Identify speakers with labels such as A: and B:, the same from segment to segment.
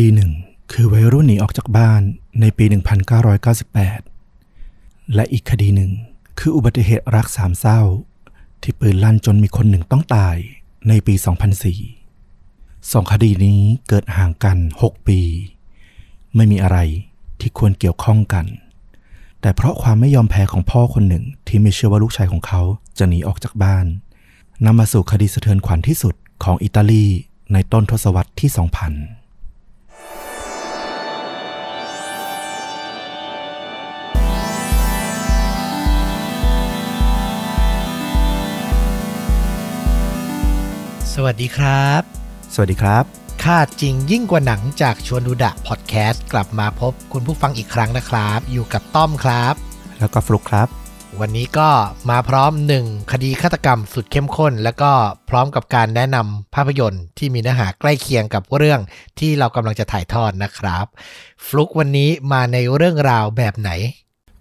A: ดีหนึ่งคือวัยรุ่นหนีออกจากบ้านในปี 1998 และอีกคดีหนึ่งคืออุบัติเหตุรักสามเศร้า ที่ปืนลั่นจนมีคนหนึ่งต้องตายในปี 2004 สองคดีนี้เกิดห่างกัน 6 ปี ไม่มีอะไรที่ควรเกี่ยวข้องกัน แต่เพราะความไม่ยอมแพ้ของพ่อคนหนึ่งที่ไม่เชื่อว่าลูกชายของเขาจะหนีออกจากบ้านนำมาสู่คดีสะเทือนขวัญที่สุดของอิตาลีในต้นทศวรรษที่ 2000
B: สวัสดีครับ
A: สวัสดีครับ
B: ค่าจริงยิ่งกว่าหนังจากชวนดูดะพอดแคสต์กลับมาพบคุณผู้ฟังอีกครั้งนะครับ อยู่กับต้อมครับ
A: แล้วก็ฟลุกครับ
B: วันนี้ก็มาพร้อมหนึ่งคดีฆาตกรรมสุดเข้มข้น แล้วก็พร้อมกับการแนะนำภาพยนตร์ที่มีเนื้อหาใกล้เคียงกับเรื่องที่เรากำลังจะถ่ายทอดนะครับ ฟลุกวันนี้มาในเรื่องราวแบบไหน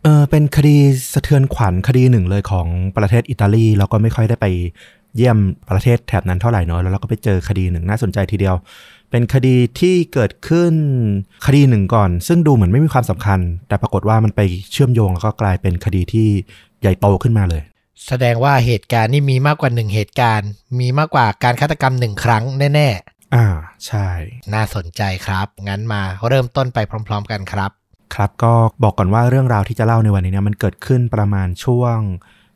A: เออเป็นคดีสะเทือนขวัญคดีหนึ่งเลยของประเทศอิตาลีเราก็ไม่ค่อยได้ไป เยี่ยมประเทศแถบนั้นเท่าไหร่เนอะแล้วเราก็ไปเจอคดีหนึ่งน่าสนใจทีเดียว เป็นคดีที่เกิดขึ้นคดีหนึ่งก่อน ซึ่งดูเหมือนไม่มีความสำคัญ แต่ปรากฏว่ามันไปเชื่อมโยงแล้วก็กลายเป็นคดีที่ใหญ่โตขึ้นมาเลย
B: แสดงว่าเหตุการณ์นี่มีมากกว่าหนึ่งเหตุการณ์ มีมากกว่าการฆาตกรรมหนึ่งครั้งแน่
A: อ่าใช่
B: ๆน่าสนใจครับ งั้นมาเริ่มต้นไปพร้อม ๆ กันครับ
A: ครับก็บอกก่อนว่าเรื่องราวที่จะเล่าในวันนี้เนี่ยมันเกิดขึ้นประมาณช่วง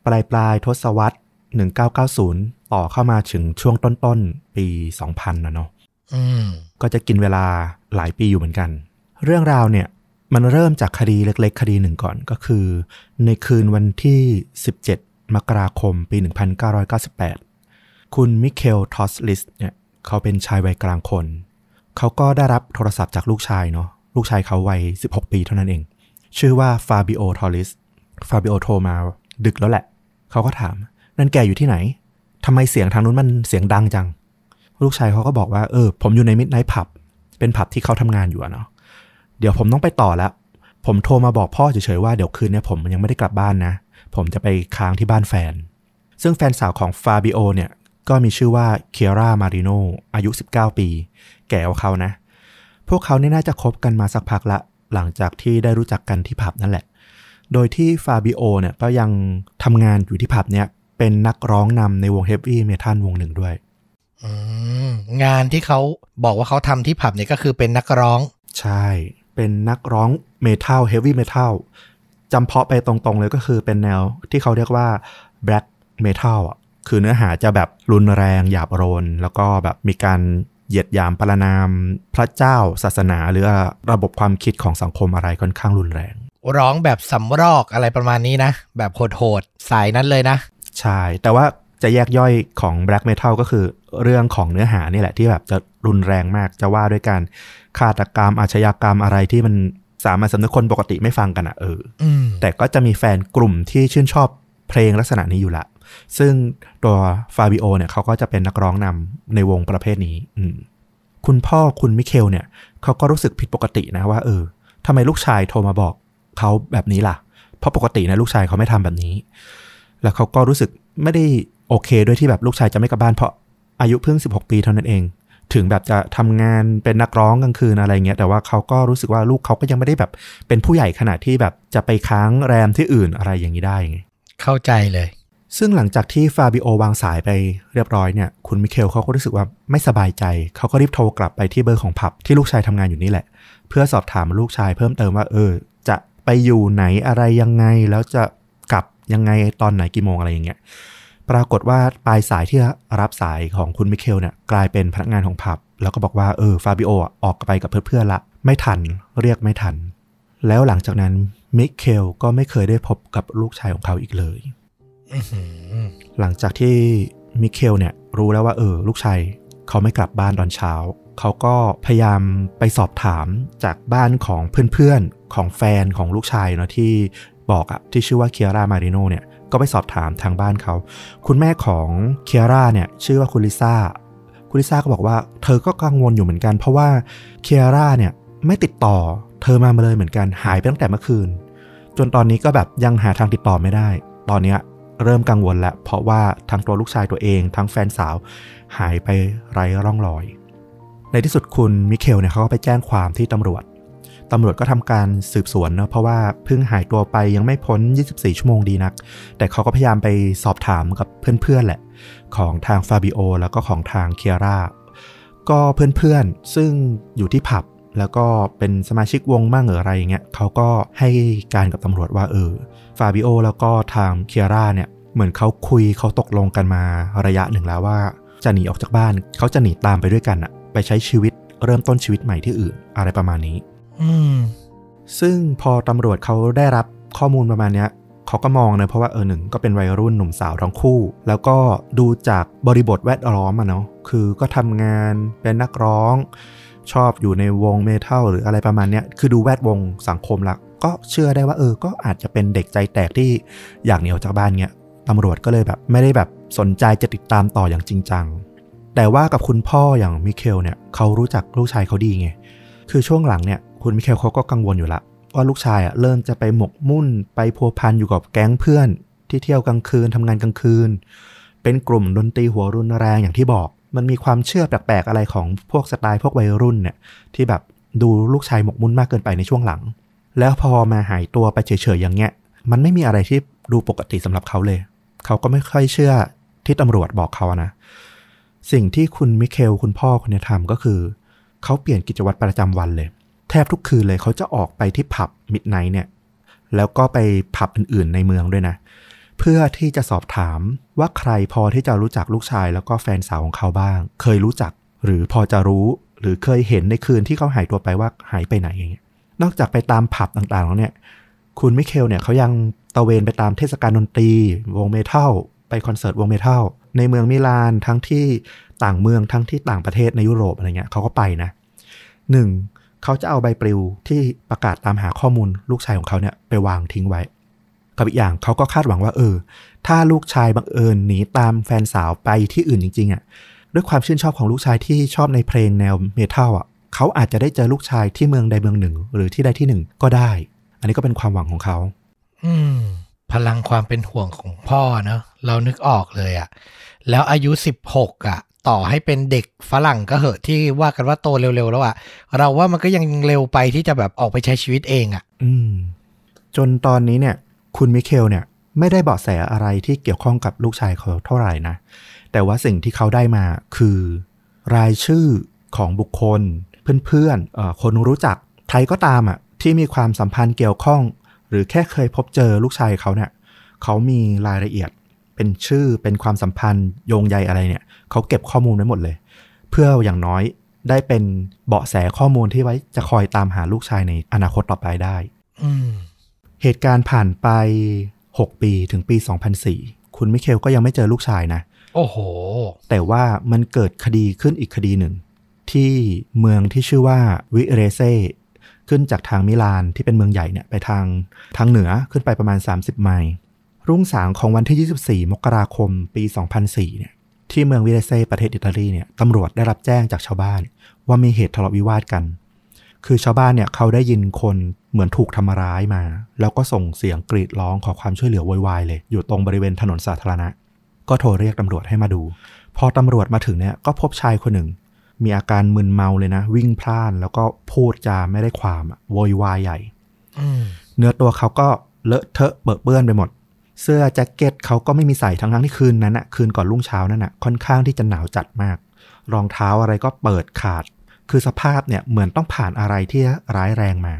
A: ปลายปลายๆทศวรรษ 1990 ต่อเข้ามาถึงช่วงต้นๆ ปี 2000นะเนาะ
B: อืม
A: ก็จะกินเวลาหลายปีอยู่เหมือนกัน เรื่องราวเนี่ยมันเริ่มจากคดีเล็กๆ คดีหนึ่งก่อนก็คือ ในคืนวันที่ 17 มกราคมปี 1998 คุณมิเคลทอสลิสเนี่ยเขาเป็นชายวัยกลางคน เขาก็ได้รับโทรศัพท์จากลูกชายเนาะลูกชายเขาวัย 16 ปีเท่านั้นเอง ชื่อว่าฟาบิโอทอริสฟาบิโอโทรมาดึกแล้วแหละ เขาก็ถาม นั่นแกอยู่ที่ไหนทำไมเสียงทางนู้นมันเสียงดังจัง ลูกชายเขาก็บอกว่า เออ ผมอยู่ในมิดไนท์ผับ เป็นผับที่เขาทำงานอยู่เนาะ เดี๋ยวผมต้องไปต่อแล้ว ผมโทรมาบอกพ่อเฉยๆว่าเดี๋ยวคืนเนี้ผมยังไม่ได้กลับบ้านนะ ผมจะไปค้างที่บ้านแฟน ซึ่งแฟนสาวของฟาบิโอเนี่ย ก็มีชื่อว่าเคียร่า มาริโน อายุ 19 ปี แก่กว่าเขานะ พวกเขาเนี่ยน่าจะคบกันมาสักพักละ หลังจากที่ได้รู้จักกันที่ผับนั่นแหละโดยที่ฟาบิโอเนี่ยก็ยังทำงานอยู่ที่ผับเนี่ย เป็นนักร้องนำในวง heavy metal วงหนึ่งด้วย
B: อืมงานที่เขาบอกว่าเขาทำที่ผับเนี่ยก็คือเป็นนักร้อง
A: ใช่ เป็นนักร้อง metal heavy metal จำเพาะไปตรงๆเลยก็คือเป็นแนวที่เขาเรียกว่าแบล็ k เมทัลอะคือเนื้อหาจะแบบรุนแรงหยาบโลน แล้วก็แบบมีการเหยียดหยามประณามพระเจ้าศาสนา หรือระบบความคิดของสังคมอะไรค่อนข้างรุนแรง
B: ร้องแบบสำรอกอะไรประมาณนี้นะ แบบโหดๆสายนั้นเลยนะ
A: ใช่ แต่ว่าจะแยกย่อยของ Black Metal ก็คือเรื่องของเนื้อหานี่แหละที่แบบจะรุนแรงมากจะว่าด้วยการฆาตกรรมอาชญากรรมอะไรที่มันสามัญสำนึกคนปกติไม่ฟังกันอะเออ
B: อืม
A: แต่ก็จะมีแฟนกลุ่มที่ชื่นชอบเพลงลักษณะนี้อยู่ละ ซึ่งตัวฟาบิโอเนี่ยเขาก็จะเป็นนักร้องนำในวงประเภทนี้ อืมคุณพ่อคุณมิเคลเนี่ยเขาก็รู้สึกผิดปกตินะว่าเออทำไมลูกชายโทรมาบอกเขาแบบนี้ล่ะ เพราะปกตินะลูกชายเขาไม่ทำแบบนี้ แล้วเขาก็รู้สึกไม่ได้โอเคด้วยที่แบบลูกชายจะไม่กลับบ้านเพราะอายุเพิ่ง 16 ปีเท่านั้นเอง ถึงแบบจะทำงานเป็นนักร้องกลางคืนอะไรเงี้ยแต่ว่าเขาก็รู้สึกว่าลูกเขาก็ยังไม่ได้แบบเป็นผู้ใหญ่ขนาดที่แบบจะไปค้างแรมที่อื่นอะไรอย่างนี้ได้ไง
B: เข้าใจเลย
A: ซึ่งหลังจากที่ฟาบิโอวางสายไปเรียบร้อยเนี่ย คุณมิเคลเขาก็รู้สึกว่าไม่สบายใจ เขาก็รีบโทรกลับไปที่เบอร์ของผับที่ลูกชายทำงานอยู่นี่แหละ เพื่อสอบถามลูกชายเพิ่มเติมว่าเออ จะไปอยู่ไหนอะไรยังไงแล้วจะกลับ ยังไงตอนไหนกี่โมงอะไรอย่างเงี้ยปรากฏว่าปลายสายที่รับสายของคุณมิเคลเนี่ยกลายเป็นพนักงานของผับ แล้วก็บอกว่าเออฟาบิโอออกไปกับเพื่อนๆละ ไม่ทันเรียกไม่ทัน แล้วหลังจากนั้นมิเคลก็ไม่เคยได้พบกับลูกชายของเขาอีกเลย
B: อื้อหือ
A: หลังจากที่มิเคลเนี่ยรู้แล้วว่าเออ ลูกชายเขาไม่กลับบ้านตอนเช้า เขาก็พยายามไปสอบถามจากบ้านของเพื่อนๆของแฟนของลูกชายเนาะที่ บอกอะที่ชื่อว่าเคียร่ามาริโนเนี่ยก็ไปสอบถามทางบ้านเขา คุณแม่ของเคียร่าเนี่ยชื่อว่าคุณลิซ่า คุณลิซ่าก็บอกว่า เธอก็กังวลอยู่เหมือนกัน เพราะว่าเคียร่าเนี่ยไม่ติดต่อ เธอมาเลยเหมือนกันหายไปตั้งแต่เมื่อคืน จนตอนนี้ก็แบบยังหาทางติดต่อไม่ได้ ตอนเนี้ยเริ่มกังวลแล้ว เพราะว่าทั้งตัวลูกชายตัวเอง ทั้งแฟนสาวหายไปไร้ร่องรอย ในที่สุดคุณมิเคลเนี่ยเขาก็ไปแจ้งความที่ตำรวจ ตำรวจก็ทำการสืบสวนเนาะเพราะว่าเพิ่งหายตัวไปยังไม่พ้น 24 ชั่วโมงดีนัก แต่เขาก็พยายามไปสอบถามกับเพื่อนๆแหละ ของทางฟาบิโอแล้วก็ของทางเคียร่าก็เพื่อนๆ ซึ่งอยู่ที่ผับแล้วก็เป็นสมาชิกวงมั่งหรืออะไรอย่างเงี้ยเขาก็ให้การกับตำรวจว่าเออฟาบิโอแล้วก็ทางเคียร่าเนี่ยเหมือนเขาคุยเขาตกลงกันมาระยะหนึ่งแล้วว่า จะหนีออกจากบ้านเขาจะหนีตามไปด้วยกันอะไปใช้ชีวิตเริ่มต้นชีวิตใหม่ที่อื่นอะไรประมาณนี้ ซึ่งพอตำรวจเขาได้รับข้อมูลประมาณเนี้ยเขาก็มองนะเพราะว่าเออหนึ่งก็เป็นวัยรุ่นหนุ่มสาวทั้งคู่ แล้วก็ดูจากบริบทแวดล้อมอะเนาะคือก็ทำงานเป็นนักร้อง ชอบอยู่ในวงเมทัลหรืออะไรประมาณเนี้ยคือดูแวดวงสังคมละก็เชื่อได้ว่าเออก็อาจจะเป็นเด็กใจแตกที่อยากหนีออกจากบ้านเนี้ยตำรวจก็เลยแบบไม่ได้แบบสนใจจะติดตามต่ออย่างจริงจัง แต่ว่ากับคุณพ่ออย่างมิเคลเนี่ยเขารู้จักลูกชายเขาดีไง คือช่วงหลังเนี่ย คุณมิเคลเขาก็กังวลอยู่ละว่าลูกชายอะเริ่มจะไปหมกมุ่นไปพัวพันอยู่กับแก๊งเพื่อน ที่เที่ยวกลางคืนทำงานกลางคืน เป็นกลุ่มดนตรีหัวรุนแรงอย่างที่บอก มันมีความเชื่อแปลกๆอะไรของพวกสไตล์พวกวัยรุ่นเนี่ยที่แบบดูลูกชายหมกมุ่นมากเกินไปในช่วงหลัง แล้วพอมาหายตัวไปเฉยๆอย่างเงี้ย มันไม่มีอะไรที่ดูปกติสำหรับเขาเลย เขาก็ไม่ค่อยเชื่อที่ตำรวจบอกเขานะ สิ่งที่คุณมิเคลคุณพ่อคนนี้ทำก็คือ เขาเปลี่ยนกิจวัตรประจำวันเลย แทบทุกคืนเลยเขาจะออกไปที่ผับมิดไนท์เนี่ยแล้วก็ไปผับอื่นๆในเมืองด้วยนะ เพื่อที่จะสอบถามว่าใครพอที่จะรู้จักลูกชายแล้วก็แฟนสาวของเขาบ้าง เคยรู้จักหรือพอจะรู้หรือเคยเห็นในคืนที่เขาหายตัวไปว่าหายไปไหนอย่างเงี้ยนอกจากไปตามผับต่างๆแล้วเนี่ยคุณมิเคลเนี่ยเขายังตระเวนไปตามเทศกาลดนตรี วงเมทัลไปคอนเสิร์ตวงเมทัลในเมืองมิลานทั้งที่ต่างเมืองทั้งที่ต่างประเทศในยุโรปอะไรเงี้ยเขาก็ไปนะหนึ่ง เขาจะเอาใบปลิวที่ประกาศตามหาข้อมูลลูกชายของเขาเนี่ยไปวางทิ้งไว้ กับอีกอย่างเขาก็คาดหวังว่าเออ ถ้าลูกชายบังเอิญหนีตามแฟนสาวไปที่อื่นจริงๆอะ่ะด้วยความชื่นชอบของลูกชายที่ชอบในเพลงแนวเมทัลอะเขาอาจจะได้เจอลูกชายที่เมืองใดเมืองหนึ่ง หรือที่ใดที่หนึ่งก็ได้ อันนี้ก็เป็นความหวังของเขา
B: อืม พลังความเป็นห่วงของพ่อเนอะเรานึกออกเลยอะแล้วอายุสิบหกอะ ต่อให้เป็นเด็กฝรั่งก็เหอะที่ว่ากันว่าโตเร็วๆแล้วอะเราว่ามันก็ยังเร็วไปที่จะแบบออกไปใช้ชีวิตเองอะ
A: อืม จนตอนนี้เนี่ย คุณมิเคลเนี่ย ไม่ได้เบาะแสอะไรที่เกี่ยวข้องกับลูกชายเขาเท่าไหร่นะ แต่ว่าสิ่งที่เขาได้มาคือ รายชื่อของบุคคล เพื่อนๆคนรู้จักใครก็ตามอะที่มีความสัมพันธ์เกี่ยวข้อง หรือแค่เคยพบเจอลูกชายเขาเนี่ยเขามีรายละเอียด เป็นชื่อเป็นความสัมพันธ์โยงใยอะไรเนี่ยเขาเก็บข้อมูลไว้หมดเลย เพื่ออย่างน้อยได้เป็นเบาะแสข้อมูลที่ไว้จะคอยตามหาลูกชายในอนาคตต่อไปได้
B: อืม
A: เหตุการณ์ผ่านไป 6 ปีถึงปี 2004 คุณมิเคลก็ยังไม่เจอลูกชายนะ
B: โอ้โห
A: แต่ว่ามันเกิดคดีขึ้นอีกคดีหนึ่ง ที่เมืองที่ชื่อว่าวิเรเซขึ้นจากทางมิลานที่เป็นเมืองใหญ่เนี่ยไปทางทางเหนือขึ้นไปประมาณ 30 ไมล์ รุ่งสางของวันที่ 24 มกราคม ปี 2004 เนี่ย ที่เมืองวิเรเซประเทศอิตาลีเนี่ย ตำรวจได้รับแจ้งจากชาวบ้าน ว่ามีเหตุทะเลาะวิวาทกัน คือชาวบ้านเนี่ยเขาได้ยินคนเหมือนถูกทำร้ายมา แล้วก็ส่งเสียงกรีดร้องขอความช่วยเหลือโวยวายเลย อยู่ตรงบริเวณถนนสาธารณะ ก็โทรเรียกตำรวจให้มาดู พอตำรวจมาถึงเนี่ย ก็พบชายคนหนึ่ง มีอาการมึนเมาเลยนะ วิ่งพล่าน แล้วก็พูดจาไม่ได้ความอะโวยวายใหญ่
B: อืม
A: เนื้อตัวเขาก็เลอะเทอะเบิกเปื้อนไปหมด เสื้อแจ็คเก็ตเขาก็ไม่มีใส่ทั้งทั้งที่คืนนั้นอะคืนก่อนรุ่งเช้านั่นอะค่อนข้างที่จะหนาวจัดมาก รองเท้าอะไรก็เปิดขาด คือสภาพเนี่ยเหมือนต้องผ่านอะไรที่ร้ายแรงมา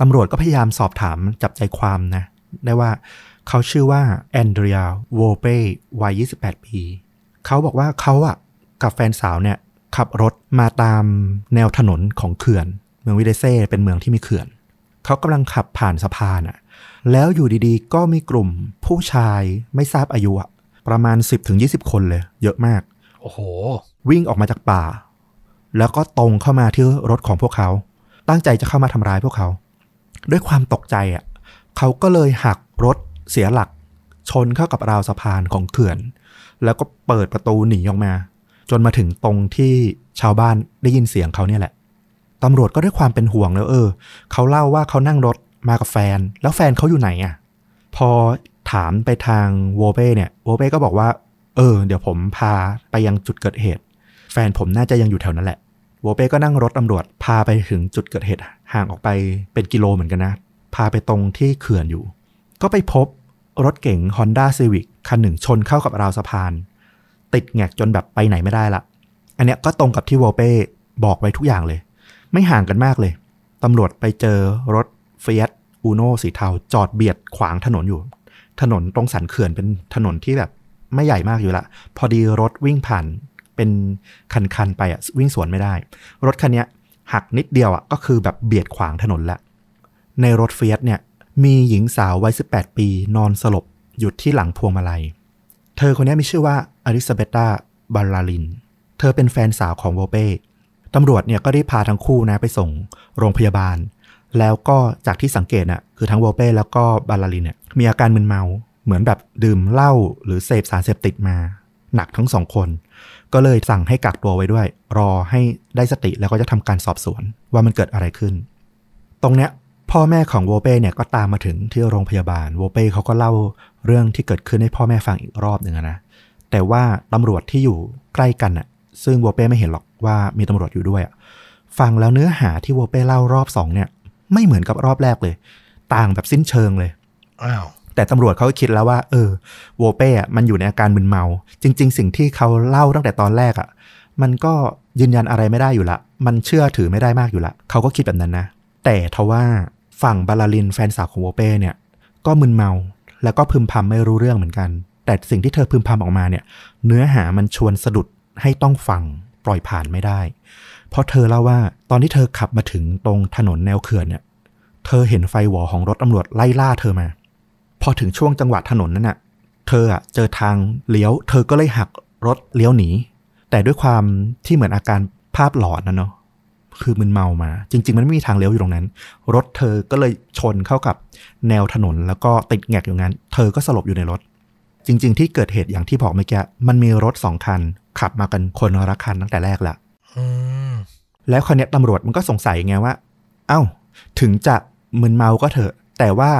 A: ตำรวจก็พยายามสอบถามจับใจความนะได้ว่าเขาชื่อว่าแอนเดรียโวเป้วัย 28 ปี เขาบอกว่าเขาอะกับแฟนสาวเนี่ยขับรถมาตามแนวถนนของเขื่อน เมืองวิเดเซ่เป็นเมืองที่มีเขื่อน เขากำลังขับผ่านสะพานอะ แล้วอยู่ดีๆ ก็มีกลุ่มผู้ชายไม่ทราบอายุอะประมาณ 10-20 คนเลย เยอะมาก
B: โอ้โห
A: วิ่งออกมาจากป่า แล้วก็ตรงเข้ามาที่รถของพวกเขา ตั้งใจจะเข้ามาทำร้ายพวกเขา ด้วยความตกใจอะเขาก็เลยหักรถเสียหลัก ชนเข้ากับราวสะพานของเขื่อน แล้วก็เปิดประตูหนีออกมา จนมาถึงตรงที่ชาวบ้านได้ยินเสียงเขาเนี่ยแหละตำรวจก็ด้วยความเป็นห่วงแล้วเออ เขาเล่าว่าเขานั่งรถ มากับแฟน แล้วแฟนเขาอยู่ไหนอะ พอถามไปทางโวเป้เนี่ยโวเป้ก็บอกว่า เออ เดี๋ยวผมพาไปยังจุดเกิดเหตุ แฟนผมน่าจะยังอยู่แถวนั้นแหละโวเป้ก็นั่งรถตำรวจพาไปถึงจุดเกิดเหตุ ห่างออกไปเป็นกิโลเหมือนกันนะ พาไปตรงที่เขื่อนอยู่ ก็ไปพบรถเก๋ง Honda Civic คันหนึ่งชนเข้ากับราวสะพาน ติดแงกจนแบบไปไหนไม่ได้ละอันเนี้ยก็ตรงกับที่โวเป้บอกไว้ทุกอย่างเลย ไม่ห่างกันมากเลยตำรวจไปเจอรถ เฟียสอูโนสีเทาจอดเบียดขวางถนนอยู่ ถนนตรงสันเขื่อนเป็นถนนที่แบบไม่ใหญ่มากอยู่ละ พอดีรถวิ่งผ่านเป็นคันๆไปอะวิ่งสวนไม่ได้ รถคันเนี้ยหักนิดเดียวอะก็คือแบบเบียดขวางถนนละ ในรถเฟียตเนี่ยมีหญิงสาววัย 18 ปี นอนสลบอยู่ที่หลังพวงมาลัย เธอคนนี้มีชื่อว่าอลิซาเบตาบาลาลิน เธอเป็นแฟนสาวของโวเป้ตำรวจเนี่ยก็ได้พาทั้งคู่นะไปส่งโรงพยาบาล แล้วก็จากที่สังเกตน่ะคือทั้งโวเป้แล้วก็บาลาลินเนี่ยมีอาการมึนเมาเหมือนแบบดื่มเหล้าหรือเสพสารเสพติดมา หนักทั้งสองคน ก็เลยสั่งให้กักตัวไว้ด้วย รอให้ได้สติแล้วก็จะทำการสอบสวนว่ามันเกิดอะไรขึ้น ตรงเนี้ยพ่อแม่ของโวเป้เนี่ยก็ตามมาถึงที่โรงพยาบาลโวเป้เขาก็เล่าเรื่องที่เกิดขึ้นให้พ่อแม่ฟังอีกรอบหนึ่งนะแต่ว่าตำรวจที่อยู่ใกล้กันน่ะ ซึ่งโวเป้ไม่เห็นหรอกว่ามีตำรวจอยู่ด้วยฟังแล้วเนื้อหาที่โวเป้เล่ารอบสองเนี่ย ไม่เหมือนกับรอบแรกเลย ต่างแบบสิ้นเชิงเลย
B: อ้าว
A: แต่ตำรวจเขาก็คิดแล้วว่า เออโวเป้อะมันอยู่ในอาการมึนเมา จริง ๆ สิ่งที่เขาเล่าตั้งแต่ตอนแรกอะมันก็ยืนยันอะไรไม่ได้อยู่ละ มันเชื่อถือไม่ได้มากอยู่ละ เขาก็คิดแบบนั้นนะ แต่ทว่าฝั่งบาลาลินแฟนสาวของโวเป้เนี่ย ก็มึนเมา แล้วก็พึมพำไม่รู้เรื่องเหมือนกัน แต่สิ่งที่เธอพึมพำออกมาเนี่ย เนื้อหามันชวนสะดุดให้ต้องฟังปล่อยผ่านไม่ได้ เพราะเธอเล่าว่าตอนที่เธอขับมาถึงตรงถนนแนวเขื่อนเนี่ย เธอเห็นไฟหวอของรถตำรวจไล่ล่าเธอมา พอถึงช่วงจังหวะถนนนั้นน่ะ เธออะเจอทางเลี้ยว เธอก็เลยหักรถเลี้ยวหนี แต่ด้วยความที่เหมือนอาการภาพหลอนนะเนาะคือมึนเมามา จริง ๆ มันไม่มีทางเลี้ยวอยู่ตรงนั้น รถเธอก็เลยชนเข้ากับแนวถนนแล้วก็ติดแงกอยู่งั้น เธอก็สลบอยู่ในรถ จริง ๆ ที่เกิดเหตุอย่างที่บอกเมื่อกี้มันมีรถสองคัน ขับมากันคนละคันตั้งแต่แรกแหละ แล้วคราวนี้ตำรวจมันก็สงสัยไงว่า เอ้า ถึงจะมึนเมาก็เถอะ แต่ว่า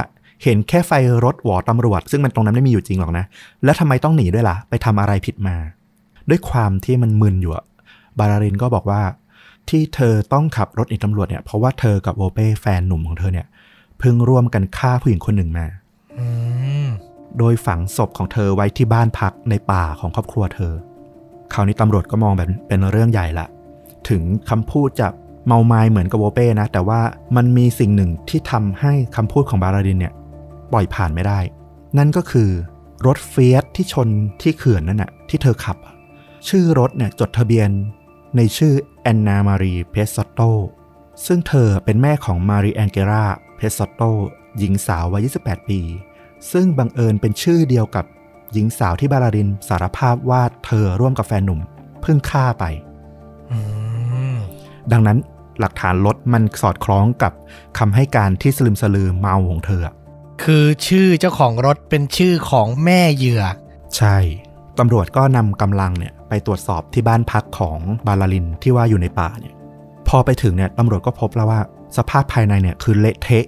A: เห็นแค่ไฟรถหวอตำรวจ ซึ่งมันตรงนั้นไม่มีอยู่จริงหรอกนะ แล้วทำไมต้องหนีด้วยล่ะ ไปทำอะไรผิดมา ด้วยความที่มันมึนอยู่บารารินก็บอกว่า ที่เธอต้องขับรถหนีตำรวจเนี่ยเพราะว่าเธอกับโวเป้แฟนหนุ่มของเธอเนี่ยเพิ่งร่วมกันฆ่าผู้หญิงคนหนึ่งมาโดยฝังศพของเธอไว้ที่บ้านพักในป่าของครอบครัวเธอ คราวนี้ตำรวจก็มองแบบเป็นเรื่องใหญ่ละ ถึงคำพูดจะเมาไม้เหมือนกับโวเป้นะ แต่ว่ามันมีสิ่งหนึ่งที่ทำให้คำพูดของบาราดินเนี่ยปล่อยผ่านไม่ได้ นั่นก็คือรถเฟียตที่ชนที่เขื่อนนั่นน่ะที่เธอขับ ชื่อรถเนี่ยจดทะเบียนในชื่อแอนนามารีเพสซอตโตซึ่งเธอเป็นแม่ของมารีแองเกราเพสซอตโตหญิงสาววัย 28 ปี ซึ่งบังเอิญเป็นชื่อเดียวกับหญิงสาวที่บาราดินสารภาพว่าเธอร่วมกับแฟนหนุ่มเพิ่งฆ่าไป
B: อืม
A: ดังนั้นหลักฐานรถมันสอดคล้องกับคำให้การที่สลืมสลือเมาของเธออะ
B: คือชื่อเจ้าของรถเป็นชื่อของแม่เหยื่อ
A: ใช่ตำรวจก็นำกำลังเนี่ยไปตรวจสอบที่บ้านพักของบาลาลินที่ว่าอยู่ในป่าเนี่ย พอไปถึงเนี่ยตำรวจก็พบแล้วว่า สภาพภายในเนี่ยคือเละเทะ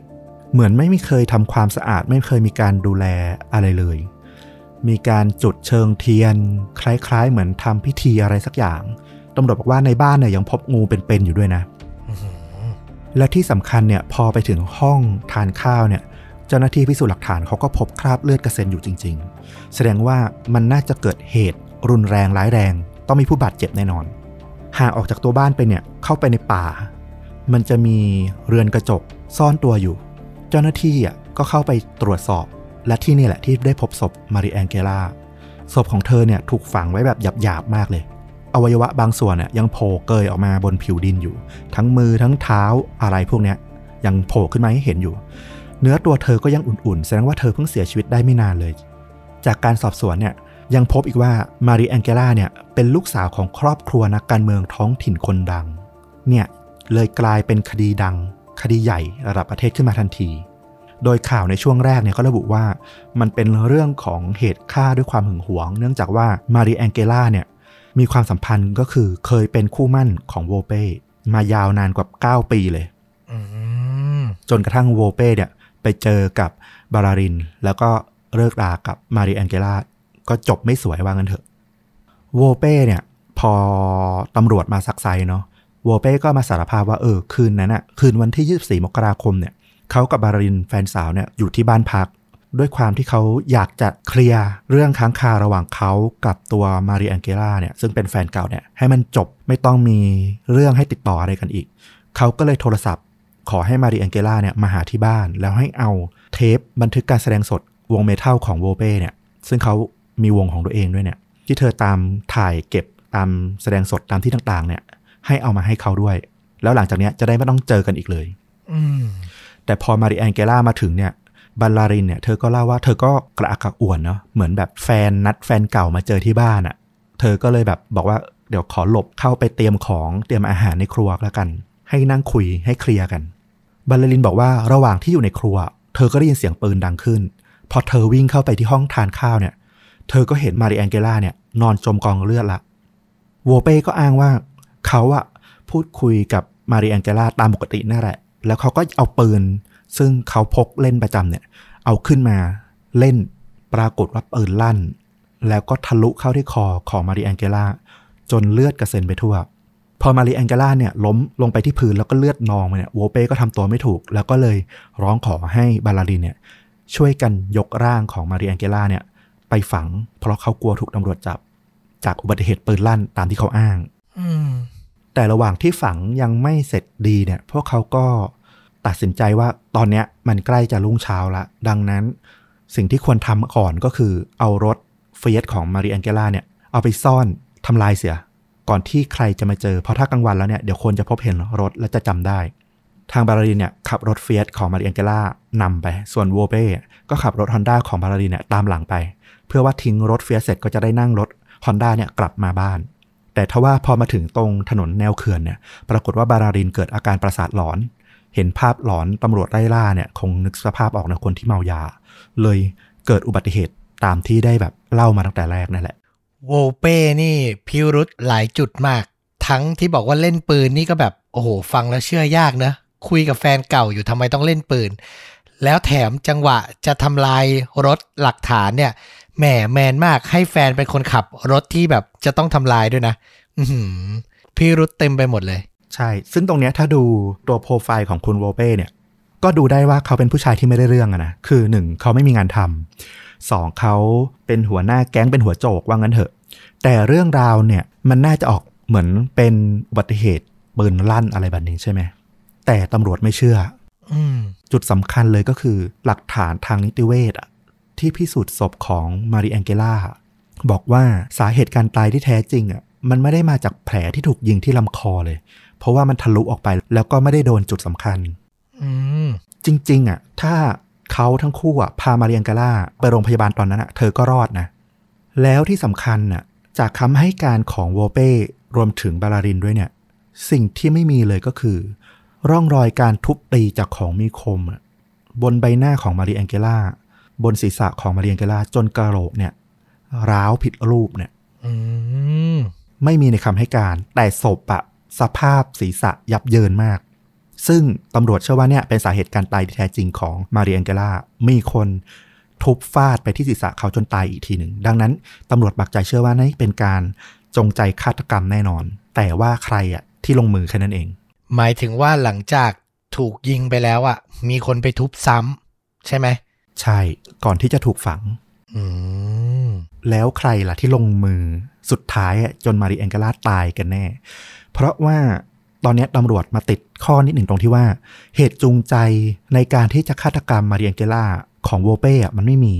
A: เหมือนไม่มีเคยทำความสะอาด ไม่เคยมีการดูแลอะไรเลย มีการจุดเชิงเทียน คล้ายๆ เหมือนทำพิธีอะไรสักอย่าง ตำรวจบอกว่าในบ้านเนี่ยยังพบงูเป็นๆอยู่ด้วยนะ
B: อื้อหือ
A: และที่สำคัญเนี่ยพอไปถึงห้องทานข้าวเนี่ยเจ้าหน้าที่พิสูจน์หลักฐานเขาก็พบคราบเลือดกระเซ็นอยู่จริง ๆ แสดงว่ามันน่าจะเกิดเหตุ รุนแรงร้ายแรง ต้องมีผู้บาดเจ็บแน่นอนห่างออกจากตัวบ้านไปเนี่ยเข้าไปในป่า มันจะมีเรือนกระจกซ่อนตัวอยู่ เจ้าหน้าที่อะก็เข้าไปตรวจสอบ และที่นี่แหละที่ได้พบศพมาริแองเกลาศพของเธอเนี่ยถูกฝังไว้แบบหยาบๆมากเลย อวัยวะบางส่วนน่ยยังโผล่เกยออกมาบนผิวดินอยู่ ทั้งมือทั้งเท้าอะไรพวกเนี้ยยังโผล่ขึ้นมาให้เห็นอยู่ เนื้อตัวเธอก็ยังอุ่นๆ แสดงว่าเธอเพิ่งเสียชีวิตได้ไม่นานเลย จากการสอบสวนเนี่ยยังพบอีกว่ามารีแองเกลาเนี่ยเป็นลูกสาวของครอบครัวนักการเมืองท้องถิ่นคนดัง เนี่ยเลยกลายเป็นคดีดัง คดีใหญ่ระดับประเทศขึ้นมาทันที โดยข่าวในช่วงแรกเนี่ยก็ระบุว่ามันเป็นเรื่องของเหตุฆ่าด้วยความหึงหวง เนื่องจากว่ามารีแองเกลาเนี่ย มีความสัมพันธ์ก็คือเคยเป็นคู่มั่นของโวเป้มายาวนานกว่า 9 ปีเลย
B: อืม
A: จนกระทั่งโวเป้เนี่ย ไปเจอกับบาราริน แล้วก็เลิกรากับมารีแองเกลาก็จบไม่สวยว่างั้นเถอะโวเป้เนี่ย พอตำรวจมาซักไซ้เนาะโวเป้ก็มาสารภาพว่าเออคืนนั้นอะคืนวันที่ 24 มกราคมเนี่ยเขากับบารารินแฟนสาวเนี่ยอยู่ที่บ้านพัก ด้วยความที่เขาอยากจะเคลียร์เรื่องค้างคาระหว่างเขากับตัวมารีแองเกล่าเนี่ยซึ่งเป็นแฟนเก่าเนี่ยให้มันจบไม่ต้องมีเรื่องให้ติดต่ออะไรกันอีก เขาก็เลยโทรศัพท์ ขอให้มารีแองเกล่าเนี่ยมาหาที่บ้าน แล้วให้เอาเทปบันทึกการแสดงสดวงเมทัลของโวเป้เนี่ยซึ่งเขามีวงของตัวเองด้วยเนี่ยที่เธอตามถ่ายเก็บตามแสดงสดตามที่ต่างๆ เนี่ย ให้เอามาให้เขาด้วย แล้วหลังจากเนี้ยจะได้ไม่ต้องเจอกันอีกเลย
B: อืม
A: แต่พอมาริแองเกล่ามาถึงเนี่ย บัลลารินเนี่ยเธอก็เล่าว่าเธอก็กระอักกระอ่วนเนาะเหมือนแบบแฟนนัดแฟนเก่ามาเจอที่บ้านอะ่ะ เธอก็เลยแบบบอกว่าเดี๋ยวขอหลบเข้าไปเตรียมของเตรียมอาหารในครัวแล้วกัน ให้นั่งคุยให้เคลียร์กัน บัลลารินบอกว่าระหว่างที่อยู่ในครัว เธอก็ได้ยินเสียงปืนดังขึ้น พอเธอวิ่งเข้าไปที่ห้องทานข้าวเนี่ย เธอก็เห็นมาริแองเกล่าเนี่ยนอนจมกองเลือดละโวเป้ก็อ้างว่าเขาอะพูดคุยกับมาริแองเกล่าตามปกตินั่นแหละ แล้วเขาก็เอาปืน ซึ่งเขาพกเล่นประจำเนี่ย เอาขึ้นมาเล่นปรากฏว่าปืนลั่น แล้วก็ทะลุเข้าที่คอของมาริแองเกล่าจนเลือดกระเซ็นไปทั่ว พอมาริแองเกล่าเนี่ยล้มลงไปที่พื้นแล้วก็เลือดนองมาเนี่ยโวเป้ก็ทำตัวไม่ถูก แล้วก็เลยร้องขอให้บาลารินเนี่ยช่วยกันยกร่างของมาริแองเกล่าเนี่ยไปฝัง เพราะเขากลัวถูกตำรวจจับ จากอุบัติเหตุปืนลั่นตามที่เขาอ้าง
B: อืม
A: แต่ระหว่างที่ฝังยังไม่เสร็จดีเนี่ย พวกเขาก็ ตัดสินใจว่าตอนเนี้ยมันใกล้จะรุ่งเช้าละ ดังนั้นสิ่งที่ควรทำก่อนก็คือเอารถเฟียตของมาริแองเกล่าเนี่ยเอาไปซ่อนทำลายเสีย ก่อนที่ใครจะมาเจอ เพราะถ้ากลางวันแล้วเนี่ยเดี๋ยวคนจะพบเห็นรถและจะจำได้ ทางบารารินเนี่ยขับรถเฟียตของมาริแองเกล่านำไป ส่วนโวเป้ก็ขับรถฮอนด้าของบารารินเนี่ยตามหลังไป เพื่อว่าทิ้งรถเฟียตเสร็จก็จะได้นั่งรถฮอนด้าเนี่ยกลับมาบ้านแต่ทว่าพอมาถึงตรงถนนแนวเขื่อนเนี่ย ปรากฏว่าบารารินเกิดอาการประสาทหลอน เห็นภาพหลอนตำรวจไล่ล่าเนี่ยคงนึกสภาพออกนะคนที่เมายา เลยเกิดอุบัติเหตุตามที่ได้แบบเล่ามาตั้งแต่แรกนั่นแหละ
B: โวเป้นี่พิรุษหลายจุดมาก ทั้งที่บอกว่าเล่นปืนนี่ก็แบบโอ้โหฟังแล้วเชื่อยากนะ คุยกับแฟนเก่าอยู่ทำไมต้องเล่นปืน แล้วแถมจังหวะจะทำลายรถหลักฐานเนี่ยแหมแมนมากให้แฟนเป็นคนขับรถที่แบบจะต้องทำลายด้วยนะ อืพิรุษเต็มไปหมดเลย
A: ใช่ ซึ่งตรงเนี้ยถ้าดูตัวโปรไฟล์ของคุณโวเป้เนี่ย ก็ดูได้ว่าเขาเป็นผู้ชายที่ไม่ได้เรื่องอะนะ คือหนึ่งเขาไม่มีงานทำสองเขาเป็นหัวหน้าแก๊งเป็นหัวโจกว่างั้นเถอะ แต่เรื่องราวเนี่ยมันน่าจะออกเหมือนเป็นอุบัติเหตุปืนลั่นอะไรแบบนี้ใช่ไหม แต่ตำรวจไม่เชื่อ
B: อืม
A: จุดสำคัญเลยก็คือหลักฐานทางนิติเวชอะที่พิสูจน์ศพของมาริแองเกล่าบอกว่าสาเหตุการตายที่แท้จริงอะมันไม่ได้มาจากแผลที่ถูกยิงที่ลำคอเลย เพราะว่ามันทะลุออกไปแล้วก็ไม่ได้โดนจุดสำคัญ
B: อืม
A: จริง ๆอะถ้าเขาทั้งคู่อะพามาริแองเกล่าไปโรงพยาบาลตอนนั้นอะเธอก็รอดนะ แล้วที่สำคัญน่ะ จากคำให้การของโวเป้รวมถึงบาลารินด้วยเนี่ย สิ่งที่ไม่มีเลยก็คือ ร่องรอยการทุบตีจากของมีคมอะบนใบหน้าของมาริแองเกล่าบนศีรษะของมาริแองเกล่าจนกระโหลกเนี่ย ร้าวผิดรูปเนี่ย
B: อืม
A: ไม่มีในคำให้การ แต่ศพอะ สภาพศีรษะยับเยินมาก ซึ่งตำรวจเชื่อว่าเนี่ยเป็นสาเหตุการตายที่แท้จริงของมาริแองเกล่า มีคนทุบฟาดไปที่ศีรษะเขาจนตายอีกทีหนึ่ง ดังนั้นตำรวจปักใจเชื่อว่านี่เป็นการจงใจฆาตกรรมแน่นอน แต่ว่าใครอะที่ลงมือแค่นั้นเอง
B: หมายถึงว่าหลังจากถูกยิงไปแล้วอะ มีคนไปทุบซ้ำใช่ไหม
A: ใช่ ก่อนที่จะถูกฝัง
B: อืม
A: แล้วใครล่ะที่ลงมือสุดท้ายอะจนมาริแองเกล่าตายกันแน่ เพราะว่าตอนนี้ตำรวจมาติดข้อนิดหนึ่งตรงที่ว่า เหตุจูงใจในการที่จะฆาตกรรมมาเริแองเกล่าของโวเป้มันไม่มี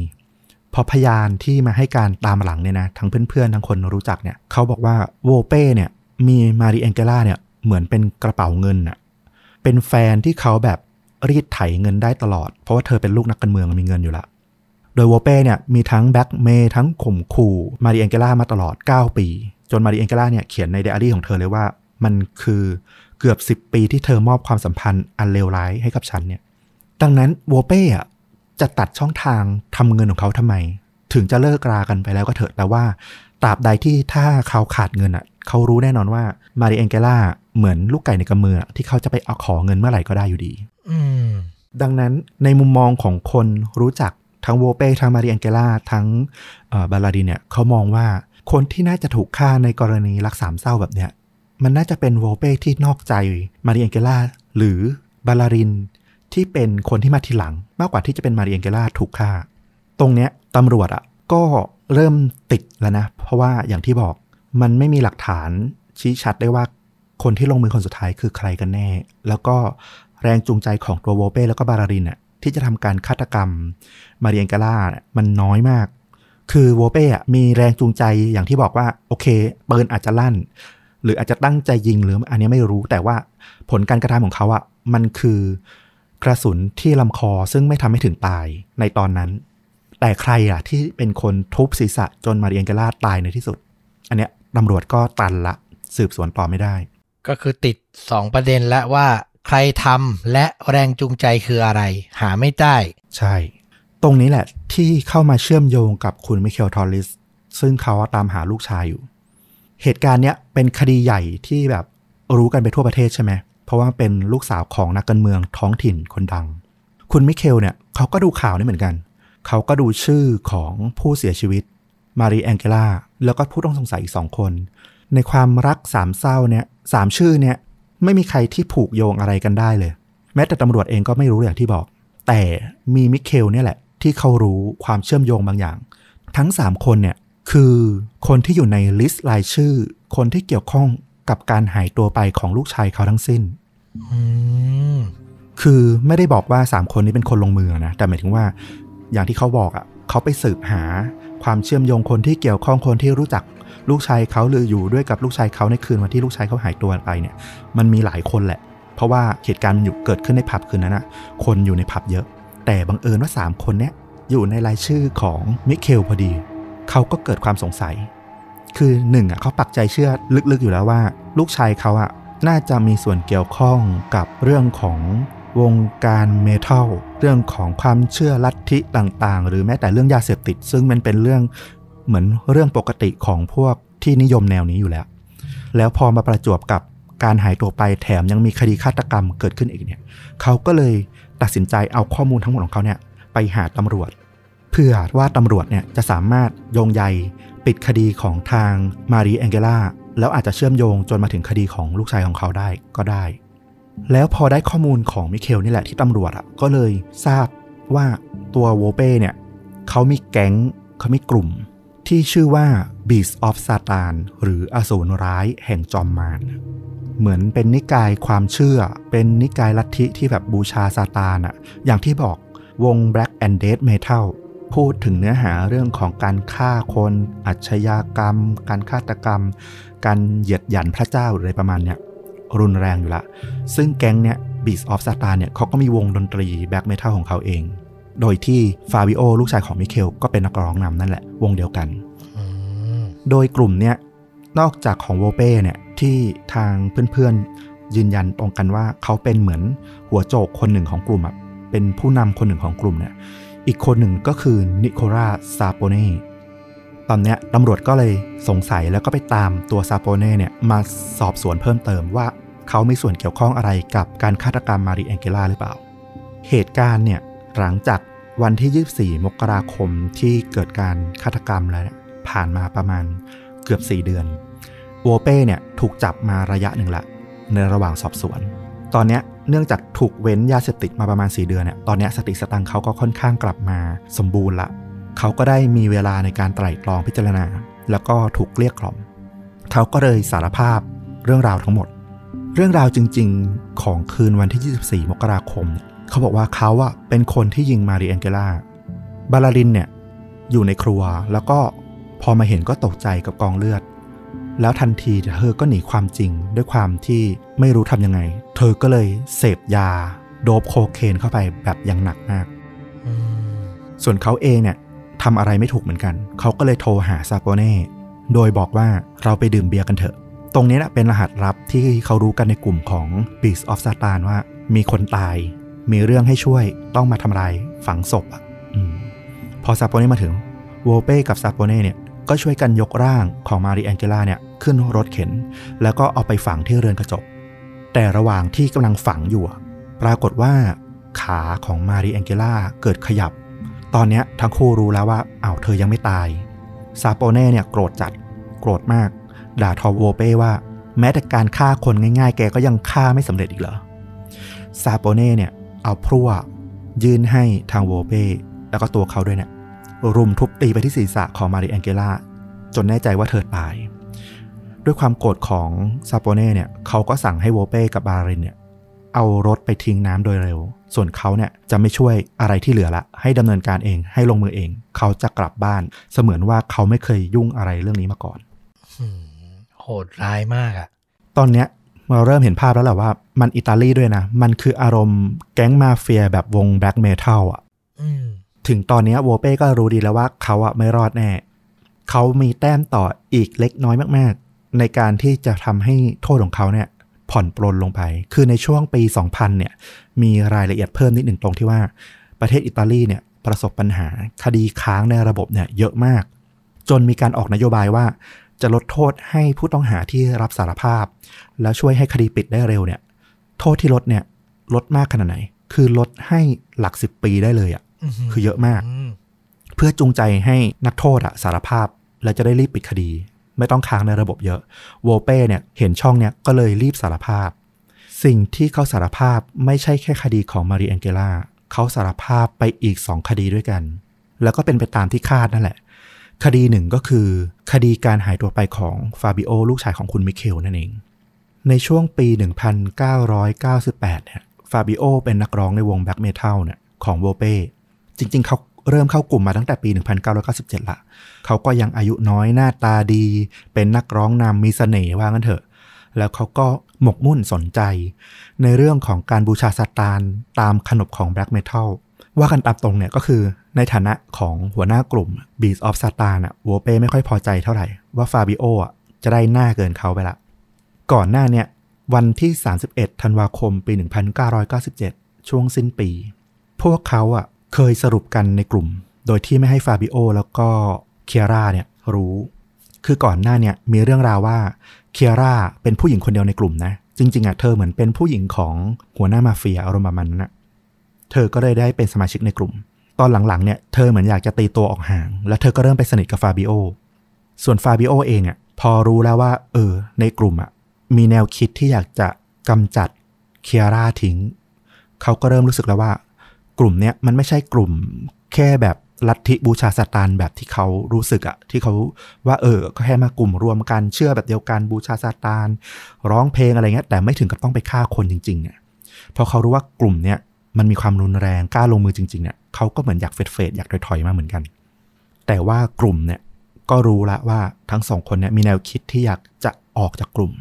A: เพราะพยานที่มาให้การตามหลังเนี่ยนะทั้งเพื่อนๆทั้งคนรู้จักเนี่ยเขาบอกว่าโวเป้เนี่ยมีมาริแองเกล่าเนี่ยเหมือนเป็นกระเป๋าเงินอะเป็นแฟนที่เขาแบบรีดไถเงินได้ตลอด เพราะว่าเธอเป็นลูกนักการเมืองมีเงินอยู่ละ โดยโวเป้เนี่ยมีทั้งแบ็กเมย์ทั้งข่มขู่มาริแองเกล่ามาตลอด 9 ปี จนมาริแองเกล่าเนี่ยเขียนในไดอารี่ของเธอเลยว่า มันคือเกือบ 10 ปีที่เธอมอบความสัมพันธ์อันเลวร้ายให้กับฉันเนี่ย ดังนั้นโวเป้อะจะตัดช่องทางทำเงินของเขาทำไม ถึงจะเลิกรากันไปแล้วก็เถอะแต่ว่าตราบใดที่ถ้าเขาขาดเงินอะเขารู้แน่นอนว่ามาริแองเกล่าเหมือนลูกไก่ในกำมืออะที่เขาจะไปเอาขอเงินเมื่อไหร่ก็ได้อยู่ดี
B: อืม
A: ดังนั้นในมุมมองของคนรู้จักทั้งโวเป้ทั้งมาริแองเกล่าทั้งเอ่อบาลาดินเนี่ยเขามองว่าคนที่น่าจะถูกฆ่าในกรณีรักสามเศร้าแบบเนี้ย มันน่าจะเป็นโวเป้ที่นอกใจมาริเอนเกล่าหรือบาลารินที่เป็นคนที่มาทีหลัง มากกว่าที่จะเป็นมาริเอนเกล่าถูกฆ่า ตรงเนี้ยตำรวจอะก็เริ่มติดแล้วนะ เพราะว่าอย่างที่บอกมันไม่มีหลักฐานชี้ชัดได้ว่าคนที่ลงมือคนสุดท้ายคือใครกันแน่ แล้วก็แรงจูงใจของตัวโวเป้แล้วก็บารารินอะที่จะทำการฆาตกรรม มาริเอนกาล่ามันน้อยมาก คือโวเป้อะมีแรงจูงใจอย่างที่บอกว่า โอเค เปืนอาจจะลั่น หรืออาจจะตั้งใจยิงหรืออันนี้ไม่รู้แต่ว่าผลการกระทำของเขาอะมันคือกระสุนที่ลำคอซึ่งไม่ทำให้ถึงตายในตอนนั้น แต่ใครอะที่เป็นคนทุบศีรษะจนมาริเอนกาล่าตายในที่สุด อันเนี้ยตำรวจก็ตันละสืบสวนต่อไม่ได้
B: ก็คือติด 2 ประเด็นแล้วว่าใครทำและแรงจูงใจคืออะไร หาไม่ได้
A: ใช่ ตรงนี้แหละที่เข้ามาเชื่อมโยงกับคุณมิเคลทอริส ซึ่งเขาตามหาลูกชายอยู่ เหตุการณ์เนี้ยเป็นคดีใหญ่ที่แบบรู้กันไปทั่วประเทศใช่ไหม เพราะว่าเป็นลูกสาวของนักการเมืองท้องถิ่นคนดัง คุณมิเคลเนี่ยเขาก็ดูข่าวนี่เหมือนกัน เขาก็ดูชื่อของผู้เสียชีวิต มารีแองเกล่า แล้วก็ผู้ต้องสงสัยอีกสองคน ในความรักสามเศร้าเนี่ยสามชื่อเนี่ยไม่มีใครที่ผูกโยงอะไรกันได้เลย แม้แต่ตำรวจเองก็ไม่รู้อย่างที่บอก แต่มีมิเคลเนี่ยแหละที่เขารู้ความเชื่อมโยงบางอย่าง ทั้ง 3 คนเนี่ย คือคนที่อยู่ในลิสต์รายชื่อ คนที่เกี่ยวข้องกับการหายตัวไปของลูกชายเขาทั้งสิ้น
B: อืม
A: คือไม่ได้บอกว่า3คนนี้เป็นคนลงมือนะ แต่หมายถึงว่าอย่างที่เขาบอกอะ่ะ เขาไปสืบหาความเชื่อมโยงคนที่เกี่ยวข้องคนที่รู้จักลูกชายเขาหรืออยู่ด้วยกับลูกชายเขาในคืนวันที่ลูกชายเขาหายตัวไปเนี่ย มันมีหลายคนแหละ เพราะว่าเหตุการณ์มันอยู่เกิดขึ้นในผับคืนนั้นนะคนอยู่ในผับเยอะ แต่บังเอิญว่า 3 คนเนี้ยอยู่ในรายชื่อของมิเคลพอดี เขาก็เกิดความสงสัย คือหนึ่งอะเขาปักใจเชื่อลึกๆอยู่แล้วว่า ลูกชายเขาอะน่าจะมีส่วนเกี่ยวข้องกับเรื่องของวงการเมทัลเรื่องของความเชื่อลัทธิต่างๆ หรือแม้แต่เรื่องยาเสพติด ซึ่งมันเป็นเรื่องเหมือนเรื่องปกติของพวกที่นิยมแนวนี้อยู่แล้ว แล้วพอมาประจวบกับการหายตัวไปแถมยังมีคดีฆาตกรรมเกิดขึ้นอีกเนี่ย เขาก็เลยตัดสินใจเอาข้อมูลทั้งหมดของเขาเนี่ยไปหาตำรวจ เพื่อว่าตำรวจเนี่ยจะสามารถโยงใยปิดคดีของทางมารีแองเกล่าแล้วอาจจะเชื่อมโยงจนมาถึงคดีของลูกชายของเขาได้ก็ได้ แล้วพอได้ข้อมูลของมิเคลนี่แหละที่ตำรวจอะก็เลยทราบว่าตัวโวเป้เนี่ยเขามีแก๊งเขามีกลุ่ม ที่ชื่อว่า Beast of Satan หรืออสูรร้ายแห่งจอมมารเหมือนเป็นนิกายความเชื่อ เป็นนิกายลัทธิที่แบบบูชาซาตานอะอย่างที่บอกวง Black and Dead Metal พูดถึงเนื้อหาเรื่องของการฆ่าคนอัจฉริยกรรม การฆาตกรรม การเหยียดหยันพระเจ้าหรืออะไรประมาณเนี้ยรุนแรงอยู่ละ ซึ่งแก๊งเนี้ย Beast of Satan เนี่ยเขาก็มีวงดนตรี Black Metal ของเขาเอง โดยที่ฟาวิโอลูกชายของมิเคลก็เป็นนักร้องนำนั่นแหละ วงเดียวกัน โดยกลุ่มเนี้ยนอกจากของโวเป้เนี่ยที่ทางเพื่อนๆยืนยันตรงกันว่าเขาเป็นเหมือนหัวโจกคนหนึ่งของกลุ่มอะเป็นผู้นำคนหนึ่งของกลุ่มเนี่ย อีกคนหนึ่งก็คือนิโคลาซาโปเน่ตอนเนี้ยตำรวจก็เลยสงสัยแล้วก็ไปตามตัวซาโปเน่เนี่ยมาสอบสวนเพิ่มเติมว่าเขามีส่วนเกี่ยวข้องอะไรกับการฆาตกรรมมารีแองเกล่าหรือเปล่า เหตุการณ์เนี่ยหลังจากวันที่ 24 มกราคมที่เกิดการฆาตกรรมแล้วเนี่ยผ่านมาประมาณเกือบ 4 เดือนโวเป้เนี่ยถูกจับมาระยะหนึ่งละ ในระหว่างสอบสวน ตอนเนี้ย เนื่องจากถูกเว้นยาเสพติดมาประมาณ 4 เดือนเนี่ย ตอนนี้สติสตังค์เขาก็ค่อนข้างกลับมาสมบูรณ์ละ เขาก็ได้มีเวลาในการไตร่ตรองพิจารณา แล้วก็ถูกเกลี้ยกล่อม เขาก็เลยสารภาพเรื่องราวทั้งหมด เรื่องราวจริง ๆ ของคืนวันที่ 24 มกราคมเนี่ยเขาบอกว่าเขาอะเป็นคนที่ยิงมารีแองเกล่า บาลารินเนี่ยอยู่ในครัวแล้วก็พอมาเห็นก็ตกใจกับกองเลือด แล้วทันทีเธอก็หนีความจริงด้วยความที่ไม่รู้ทำยังไง เธอก็เลยเสพยา โดบโคเคนเข้าไปแบบอย่างหนักมาก
B: อืม
A: ส่วนเขาเองเนี่ยทำอะไรไม่ถูกเหมือนกัน เขาก็เลยโทรหาซาโปเน่ โดยบอกว่าเราไปดื่มเบียร์กันเถอะ ตรงนี้นะเป็นรหัสลับที่เขารู้กันในกลุ่มของ Beast of Satan ว่า มีคนตาย มีเรื่องให้ช่วยต้องมาทำลายฝังศพอะอมพอซาโปเน่มาถึงโวเป้กับซาโปเน่เนี่ย ก็ช่วยกันยกร่างของมารีแองเกล่าเนี่ยขึ้นรถเข็น แล้วก็เอาไปฝังที่เรือนกระจก แต่ระหว่างที่กำลังฝังอยู่ ปรากฏว่าขาของมารีแองเกล่าเกิดขยับ ตอนนี้ทั้งคู่รู้แล้วว่าอ้าวเธอยังไม่ตาย ซาโปเน่เนี่ยโกรธจัด โกรธมาก ด่าทอโวเป้ว่า แม้แต่การฆ่าคนง่ายๆ แกก็ยังฆ่าไม่สำเร็จอีกเหรอ ซาโปเน่เนี่ยเอาพรั่วยื่นให้ทางโวเป้แล้วก็ตัวเขาด้วยเนี่ย รุมทุบตีไปที่ศีรษะของมาริแองเกล่าจนแน่ใจว่าเธอตาย ด้วยความโกรธของซาโปเน่เนี่ยเขาก็สั่งให้โวเป้กับบารินเนี่ยเอารถไปทิ้งน้ำโดยเร็ว ส่วนเขาเนี่ยจะไม่ช่วยอะไรที่เหลือละ ให้ดำเนินการเองให้ลงมือเอง เขาจะกลับบ้าน เสมือนว่าเขาไม่เคยยุ่งอะไรเรื่องนี้มาก่อน
B: อืมโหดร้ายมากอะ
A: ตอนเนี้ยเราเริ่มเห็นภาพแล้วแหละว่า มันอิตาลีด้วยนะ มันคืออารมณ์แก๊งมาเฟียแบบวงแบล็กเมทัลอะ
B: อืม
A: ถึงตอนนี้โวเป้ก็รู้ดีแล้วว่าเขาอะไม่รอดแน่เขามีแต้มต่ออีกเล็กน้อยมาก ๆ ในการที่จะทำให้โทษของเขาเนี่ยผ่อนปลนลงไป คือในช่วงปี 2000 เนี่ย มีรายละเอียดเพิ่มนิดหนึ่งตรงที่ว่า ประเทศอิตาลีเนี่ยประสบปัญหาคดีค้างในระบบเนี่ยเยอะมาก จนมีการออกนโยบายว่า จะลดโทษให้ผู้ต้องหาที่รับสารภาพ แล้วช่วยให้คดีปิดได้เร็วเนี่ย โทษที่ลดเนี่ยลดมากขนาดไหน คือลดให้หลักสิบปีได้เลยอะ คือเยอะมาก
B: ม
A: เพื่อจูงใจให้นักโทษอะสารภาพ และจะได้รีบปิดคดี ไม่ต้องค้างในระบบเยอะโวเป้เนี่ยเห็นช่องเนี้ยก็เลยรีบสารภาพ สิ่งที่เขาสารภาพไม่ใช่แค่คดีของมารีแองเกล่าเขาสารภาพไปอีกสองคดีด้วยกัน แล้วก็เป็นไปตามที่คาดนั่นแหละ คดีหนึ่งก็คือ คดีการหายตัวไปของฟาบิโอลูกชายของคุณมิเคลนั่นเองในช่วงปี 1998 เนี่ย ฟาบิโอเป็นนักร้องในวง black metal เนี่ยของโวเป้ จริง ๆ เขาเริ่มเข้ากลุ่มมาตั้งแต่ปี 1997 ละ เขาก็ยังอายุน้อยหน้าตาดี เป็นนักร้องนำมีเสน่ห์ว่างั้นเถอะ แล้วเขาก็หมกมุ่นสนใจ ในเรื่องของการบูชาซาตานตามขนบของแบล็กเมทัลว่ากันตามตรงเนี่ยก็คือในฐานะของหัวหน้ากลุ่ม Beast of Satan อะโวเป้ไม่ค่อยพอใจเท่าไหร่ ว่าฟาบิโออะจะได้หน้าเกินเขาไปละ ก่อนหน้าเนี่ยวันที่ 31 ธันวาคมปี 1997 ช่วงสิ้นปี พวกเขาอะ เคยสรุปกันในกลุ่ม โดยที่ไม่ให้ฟาบิโอแล้วก็เคียร่าเนี่ยรู้ คือก่อนหน้าเนี่ยมีเรื่องราวว่าเคียร่าเป็นผู้หญิงคนเดียวในกลุ่มนะ จริงๆอะเธอเหมือนเป็นผู้หญิงของหัวหน้ามาเฟียอารมณ์ประมาณนั้นนะเธอก็เลยได้เป็นสมาชิกในกลุ่ม ตอนหลังๆเนี่ยเธอเหมือนอยากจะตีตัวออกห่าง แล้วเธอก็เริ่มไปสนิทกับฟาบิโอ ส่วนฟาบิโอเองอะพอรู้แล้วว่า เออ ในกลุ่มอะมีแนวคิดที่อยากจะกำจัดเคียร่าทิ้ง เขาก็เริ่มรู้สึกแล้วว่า กลุ่มเนี้ยมันไม่ใช่กลุ่มแค่แบบลัทธิบูชาสตานแบบที่เขารู้สึกอะที่เขาว่าเออก็แค่มากลุ่มรวมกันเชื่อแบบเดียวกันบูชาสตานร้องเพลงอะไรเงี้ยแต่ไม่ถึงกับต้องไปฆ่าคนจริงๆเนี่ยพอเขารู้ว่ากลุ่มเนี้ยมันมีความรุนแรงกล้าลงมือจริงๆเนี่ยเขาก็เหมือนอยากเฟดเฟดอยากถอยๆมาเหมือนกัน แต่ว่ากลุ่มเนี่ยก็รู้ละว่าทั้งสองคนเนี่ยมีแนวคิดที่อยากจะออกจากกลุ่ม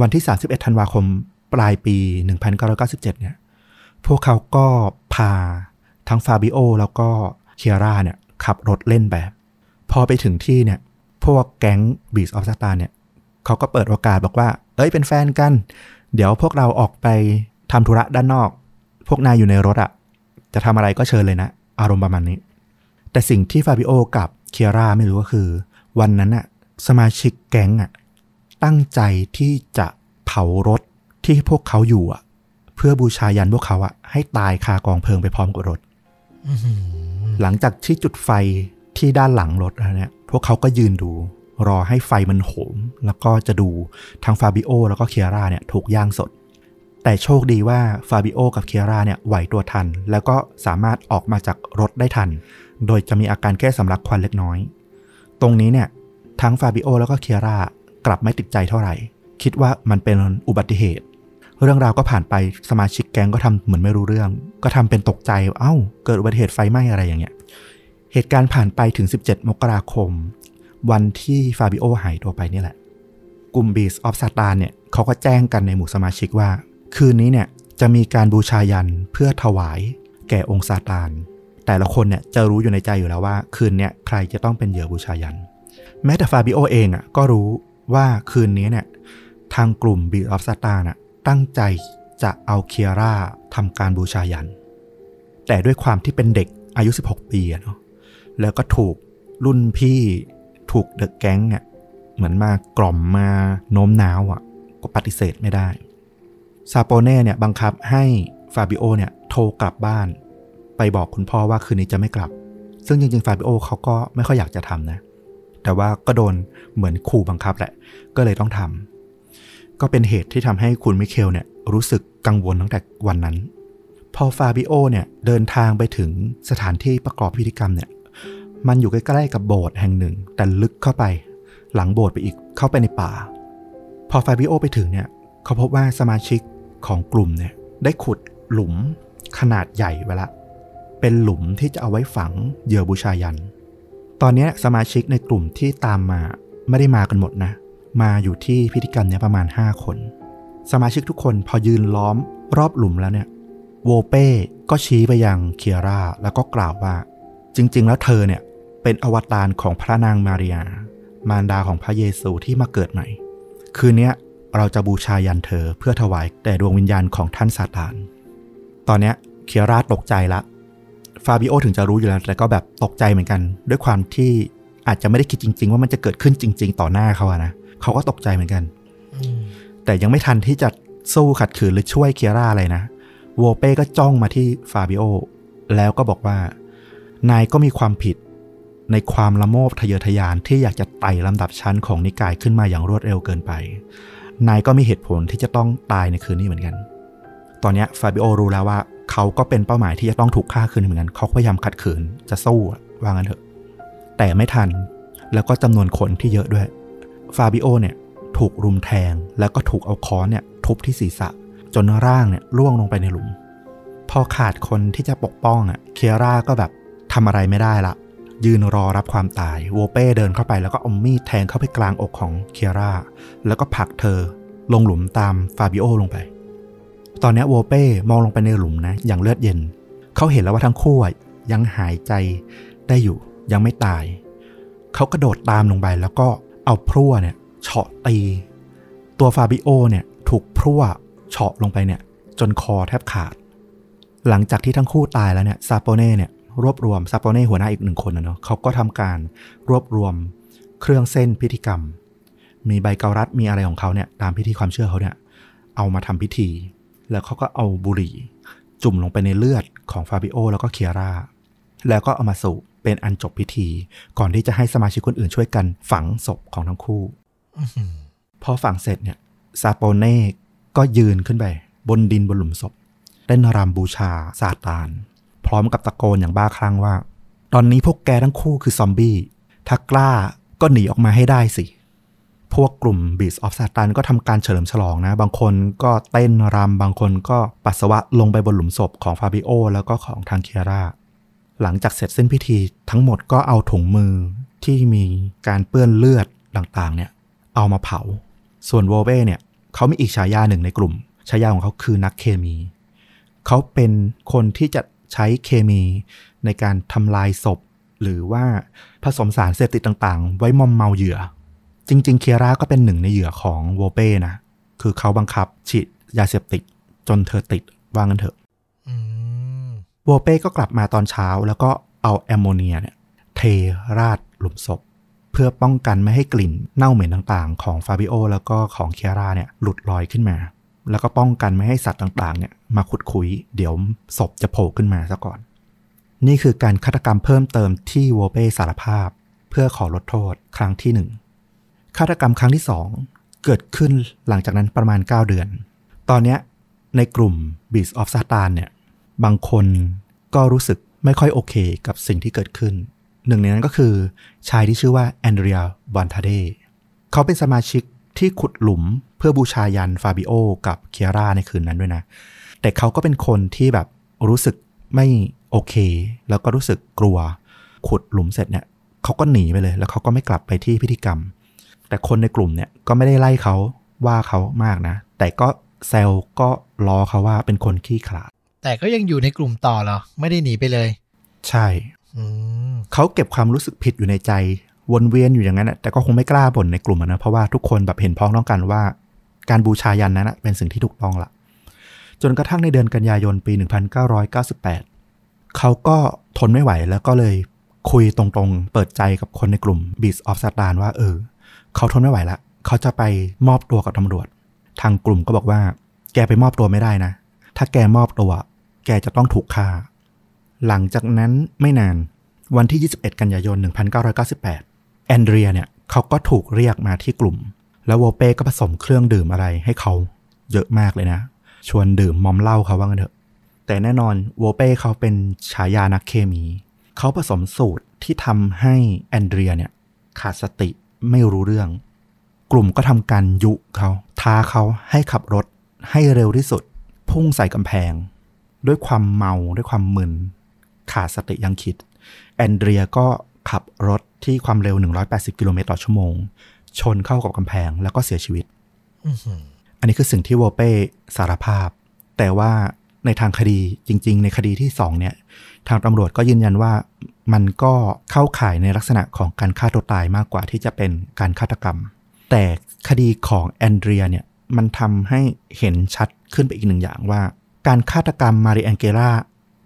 A: วันที่ 31 ธันวาคมปลายปี 1997 เนี่ย พวกเขาก็พาทั้งฟาบิโอแล้วก็เคียร่าเนี่ยขับรถเล่นแบบพอไปถึงที่เนี่ย พวกแก๊ง Beast of Satan เนี่ยเขาก็เปิดโอกาสบอกว่า เอ้ยเป็นแฟนกัน เดี๋ยวพวกเราออกไปทำธุระด้านนอก พวกนายอยู่ในรถอะจะทำอะไรก็เชิญเลยนะ อารมณ์ประมาณนี้ แต่สิ่งที่ฟาบิโอกับเคียร่าไม่รู้ก็คือ วันนั้นอะสมาชิกแก๊งอะตั้งใจที่จะเผารถที่พวกเขาอยู่อะ พื่อบูชายันพวกเขาอะให้ตายคากองเพลิงไปพร้อมกับรถ
B: อื้อหือ
A: หลังจากที่จุดไฟที่ด้านหลังรถแล้วเนี่ยพวกเขาก็ยืนดู รอให้ไฟมันโหม แล้วก็จะดูทางฟาบิโอแล้วก็เคียร่าเนี่ยถูกย่างสด แต่โชคดีว่าฟาบิโอกับเคียร่าเนี่ยไหวตัวทัน แล้วก็สามารถออกมาจากรถได้ทัน โดยจะมีอาการแค่สำลักควันเล็กน้อย ตรงนี้เนี่ยทั้งฟาบิโอแล้วก็เคียร่ากลับไม่ติดใจเท่าไหร่ คิดว่ามันเป็นอุบัติเหตุ เรื่องราวก็ผ่านไปสมาชิกแก๊งก็ทำเหมือนไม่รู้เรื่อง ก็ทำเป็นตกใจเอ้า เกิดอุบัติเหตุไฟไหม้อะไรอย่างเงี้ยเหตุการณ์ผ่านไปถึง 17 มกราคม วันที่ฟาบิโอหายตัวไปนี่แหละ กลุ่ม Beast of Satan เนี่ยเขาก็แจ้งกันในหมู่สมาชิกว่า คืนนี้เนี่ยจะมีการบูชายัญเพื่อถวายแก่องค์ซาตาน แต่ละคนเนี่ยจะรู้อยู่ในใจอยู่แล้วว่า คืนเนี้ยใครจะต้องเป็นเหยื่อบูชายัญ แม้แต่ฟาบิโอเองอะก็รู้ว่าคืนนี้เนี่ยทางกลุ่ม Beast of Satan อะ ตั้งใจจะเอาเคียร่าทำการบูชายัญ แต่ด้วยความที่เป็นเด็กอายุ 16 ปีเนาะแล้วก็ถูกรุ่นพี่ถูก the gang เนี่ยเหมือนมากล่อมมาโน้มน้าวอะ ก็ปฏิเสธไม่ได้ ซาโปเน่เนี่ยบังคับให้ฟาบิโอเนี่ยโทรกลับบ้าน ไปบอกคุณพ่อว่าคืนนี้จะไม่กลับ ซึ่งจริงๆ ฟาบิโอเขาก็ไม่ค่อยอยากจะทำนะ แต่ว่าก็โดนเหมือนขู่บังคับแหละ ก็เลยต้องทำ ก็เป็นเหตุที่ทำให้คุณมิเคลเนี่ยรู้สึกกังวลตั้งแต่วันนั้น พอฟาบิโอเนี่ยเดินทางไปถึงสถานที่ประกอบพิธีกรรมเนี่ยมันอยู่ใกล้ๆกับโบสถ์แห่งหนึ่ง แต่ลึกเข้าไป หลังโบสถ์ไปอีกเข้าไปในป่า พอฟาบิโอไปถึงเนี่ยเขาพบว่าสมาชิกของกลุ่มเนี่ยได้ขุดหลุมขนาดใหญ่ไว้ละ เป็นหลุมที่จะเอาไว้ฝังเหยื่อบูชายัน ตอนนี้สมาชิกในกลุ่มที่ตามมาไม่ได้มากันหมดนะ มาอยู่ที่พิธีกรรมเนี้ยประมาณ 5 คน สมาชิกทุกคนพอยืนล้อมรอบหลุมแล้วเนี่ยโวเป้ก็ชี้ไปยังเคียร่าแล้วก็กล่าวว่า จริง ๆ แล้วเธอเนี่ยเป็นอวตารของพระนางมาริยา มารดาของพระเยซูที่มาเกิดใหม่ คืนนี้เราจะบูชายันเธอเพื่อถวายแด่ดวงวิญญาณของท่านซาตาน ตอนเนี้ยเคียร่าตกใจละ ฟาบิโอถึงจะรู้อยู่แล้วแต่ก็แบบตกใจเหมือนกัน ด้วยความที่อาจจะไม่ได้คิดจริง ๆ ว่ามันจะเกิดขึ้นจริง ๆ ต่อหน้าเขาอะนะ เขาก็ตกใจเหมือนกัน
B: อืม
A: แต่ยังไม่ทันที่จะสู้ขัดขืนหรือช่วยเคียร่าอะไรนะ โวเป้ก็จ้องมาที่ฟาบิโอ แล้วก็บอกว่า นายก็มีความผิดในความละโมบทะเยอทะยานที่อยากจะไต่ลำดับชั้นของนิกายขึ้นมาอย่างรวดเร็วเกินไป นายก็มีเหตุผลที่จะต้องตายในคืนนี้เหมือนกัน ตอนเนี้ยฟาบิโอรู้แล้วว่า เขาก็เป็นเป้าหมายที่จะต้องถูกฆ่าคืนเหมือนกัน เขาก็พยายามขัดขืนจะสู้อะว่างั้นเถอะ แต่ไม่ทัน แล้วก็จำนวนคนที่เยอะด้วย ฟาบิโอเนี่ยถูกรุมแทงแล้วก็ถูกเอาค้อนเนี่ยทุบที่ศีรษะ จนร่างเนี่ยล่วงลงไปในหลุม พอขาดคนที่จะปกป้องอะเคียร่าก็แบบทำอะไรไม่ได้ละ ยืนรอรับความตายโวเป้เดินเข้าไปแล้วก็เอามีดแทงเข้าไปกลางอกของเคียร่าแล้วก็ผลักเธอลงหลุมตามฟาบิโอลงไป ตอนนี้โวเป้มองลงไปในหลุมนะ อย่างเลือดเย็น เขาเห็นแล้วว่าทั้งคู่ยังหายใจได้อยู่ยังไม่ตาย เขากระโดดตามลงไปแล้วก็ เอาพรั่วเนี่ยเฉาะตี ตัวฟาบิโอเนี่ยถูกพรั่วเฉาะลงไปเนี่ยจนคอแทบขาด หลังจากที่ทั้งคู่ตายแล้วเนี่ยซาโปเน่เนี่ยรวบรวมซาโปเน่หัวหน้าอีกหนึ่งคนนะเนาะเขาก็ทำการรวบรวมเครื่องเส้นพิธีกรรม มีใบเการัดมีอะไรของเขาเนี่ยตามพิธีความเชื่อเขาเนี่ยเอามาทำพิธี แล้วเขาก็เอาบุหรี่ จุ่มลงไปในเลือดของฟาบิโอแล้วก็เคียร่าแล้วก็เอามาสูบ เป็นอันจบพิธี ก่อนที่จะให้สมาชิกคนอื่นช่วยกันฝังศพของทั้งคู่พอฝังเสร็จเนี่ยซาโปเน่ก็ยืนขึ้นไป บนดินบนหลุมศพเต้นรำบูชาซาตาน พร้อมกับตะโกนอย่างบ้าคลั่งว่า ตอนนี้พวกแกทั้งคู่คือซอมบี้ ถ้ากล้าก็หนีออกมาให้ได้สิ พวกกลุ่ม Beast of Satan ก็ทำการเฉลิมฉลองนะ บางคนก็เต้นรำบางคนก็ปัสสาวะลงไปบนหลุมศพของฟาบิโอแล้วก็ของทางเคียร่า หลังจากเสร็จสิ้นพิธีทั้งหมดก็เอาถุงมือที่มีการเปื้อนเลือดต่างๆ เนี่ย เอามาเผา ส่วนโวเบ้เนี่ยเขามีอีกฉายาหนึ่งในกลุ่ม ฉายาของเขาคือนักเคมี เขาเป็นคนที่จะใช้เคมีในการทำลายศพ หรือว่าผสมสารเสพติดต่างๆ ไว้มอมเมาเหยื่อ จริง ๆ เคียร่าก็เป็นหนึ่งในเหยื่อของโวเป้นะ คือเขาบังคับฉีดยาเสพติดจนเธอติดว่างั้นเถอะ โวเป้ก็กลับมาตอนเช้า แล้วก็เอาแอมโมเนียเนี่ยเทราดหลุมศพ เพื่อป้องกันไม่ให้กลิ่นเน่าเหม็นต่างๆ ของฟาบิโอแล้วก็ของเคียร่าเนี่ยหลุดลอยขึ้นมา แล้วก็ป้องกันไม่ให้สัตว์ต่างๆเนี่ยมาขุดคุย เดี๋ยวศพจะโผล่ขึ้นมาซะก่อน นี่คือการฆาตกรรมเพิ่มเติมที่โวเป้สารภาพ เพื่อขอลดโทษครั้งที่หนึ่งฆาตกรรมครั้งที่สองเกิดขึ้นหลังจากนั้นประมาณ 9 เดือน ตอนนี้ในกลุ่ม Beast of Satan เนี่ย บางคนก็รู้สึกไม่ค่อยโอเคกับสิ่งที่เกิดขึ้น หนึ่งในนั้นก็คือชายที่ชื่อว่าแอนเดรียบอนทาเดเขาเป็นสมาชิกที่ขุดหลุมเพื่อบูชายันฟาบิโอกับเคียร่าในคืนนั้นด้วยนะ แต่เขาก็เป็นคนที่แบบรู้สึกไม่โอเค แล้วก็รู้สึกกลัว ขุดหลุมเสร็จเนี่ยเขาก็หนีไปเลย แล้วเขาก็ไม่กลับไปที่พิธีกรรม แต่คนในกลุ่มเนี่ยก็ไม่ได้ไล่เขาว่าเขามากนะ แต่ก็แซวก็ล้อเขาว่าเป็นคนขี้ขลาด
B: แต่ก็ยังอยู่ในกลุ่มต่อเหรอ ไม่ได้หนีไปเลย
A: ใช่
B: อืม
A: เขาเก็บความรู้สึกผิดอยู่ในใจ วนเวียนอยู่อย่างนั้นนะแต่ก็คงไม่กล้าบ่นในกลุ่มอะนะเพราะว่าทุกคนแบบเห็นพ้องต้องกันว่า การบูชายันนั้นนะเป็นสิ่งที่ถูกต้องละจนกระทั่งในเดือนกันยายนปี 1998 เขาก็ทนไม่ไหวแล้วก็เลยคุยตรงๆ เปิดใจกับคนในกลุ่ม Beast of Satan ว่าเออ เขาทนไม่ไหวละ เขาจะไปมอบตัวกับตำรวจ ทางกลุ่มก็บอกว่า แกไปมอบตัวไม่ได้นะ ถ้าแกมอบตัว แกจะต้องถูกฆ่า หลังจากนั้นไม่นานวันที่ 21 กันยายน 1998 แอนเดรียเนี่ยเขาก็ถูกเรียกมาที่กลุ่ม แล้วโวเป้ก็ผสมเครื่องดื่มอะไรให้เขาเยอะมากเลยนะ ชวนดื่มมอมเหล้าเขาว่างันเถอะ แต่แน่นอนโวเป้เขาเป็นฉายานักเคมี เขาผสมสูตรที่ทำให้แอนเดรียเนี่ยขาดสติไม่รู้เรื่อง กลุ่มก็ทำการยุเขาท้าเขาให้ขับรถให้เร็วที่สุด พุ่งใส่กำแพง ด้วยความเมาด้วยความมึนขาดสติยังคิด แอนเดรียก็ขับรถที่ความเร็ว 180 กิโลเมตรต่อชั่วโมง ชนเข้ากับกำแพงแล้วก็เสียชีวิต อันนี้คือสิ่งที่โวเป้สารภาพ แต่ว่าในทางคดีจริง ๆ ในคดีที่สองเนี่ย ทางตำรวจก็ยืนยันว่ามันก็เข้าข่ายในลักษณะของการฆ่าตัวตายมากกว่าที่จะเป็นการฆาตกรรม แต่คดีของแอนเดรียเนี่ยมันทำให้เห็นชัดขึ้นไปอีกหนึ่งอย่างว่า การฆาตกรรมมาริแองเกล่า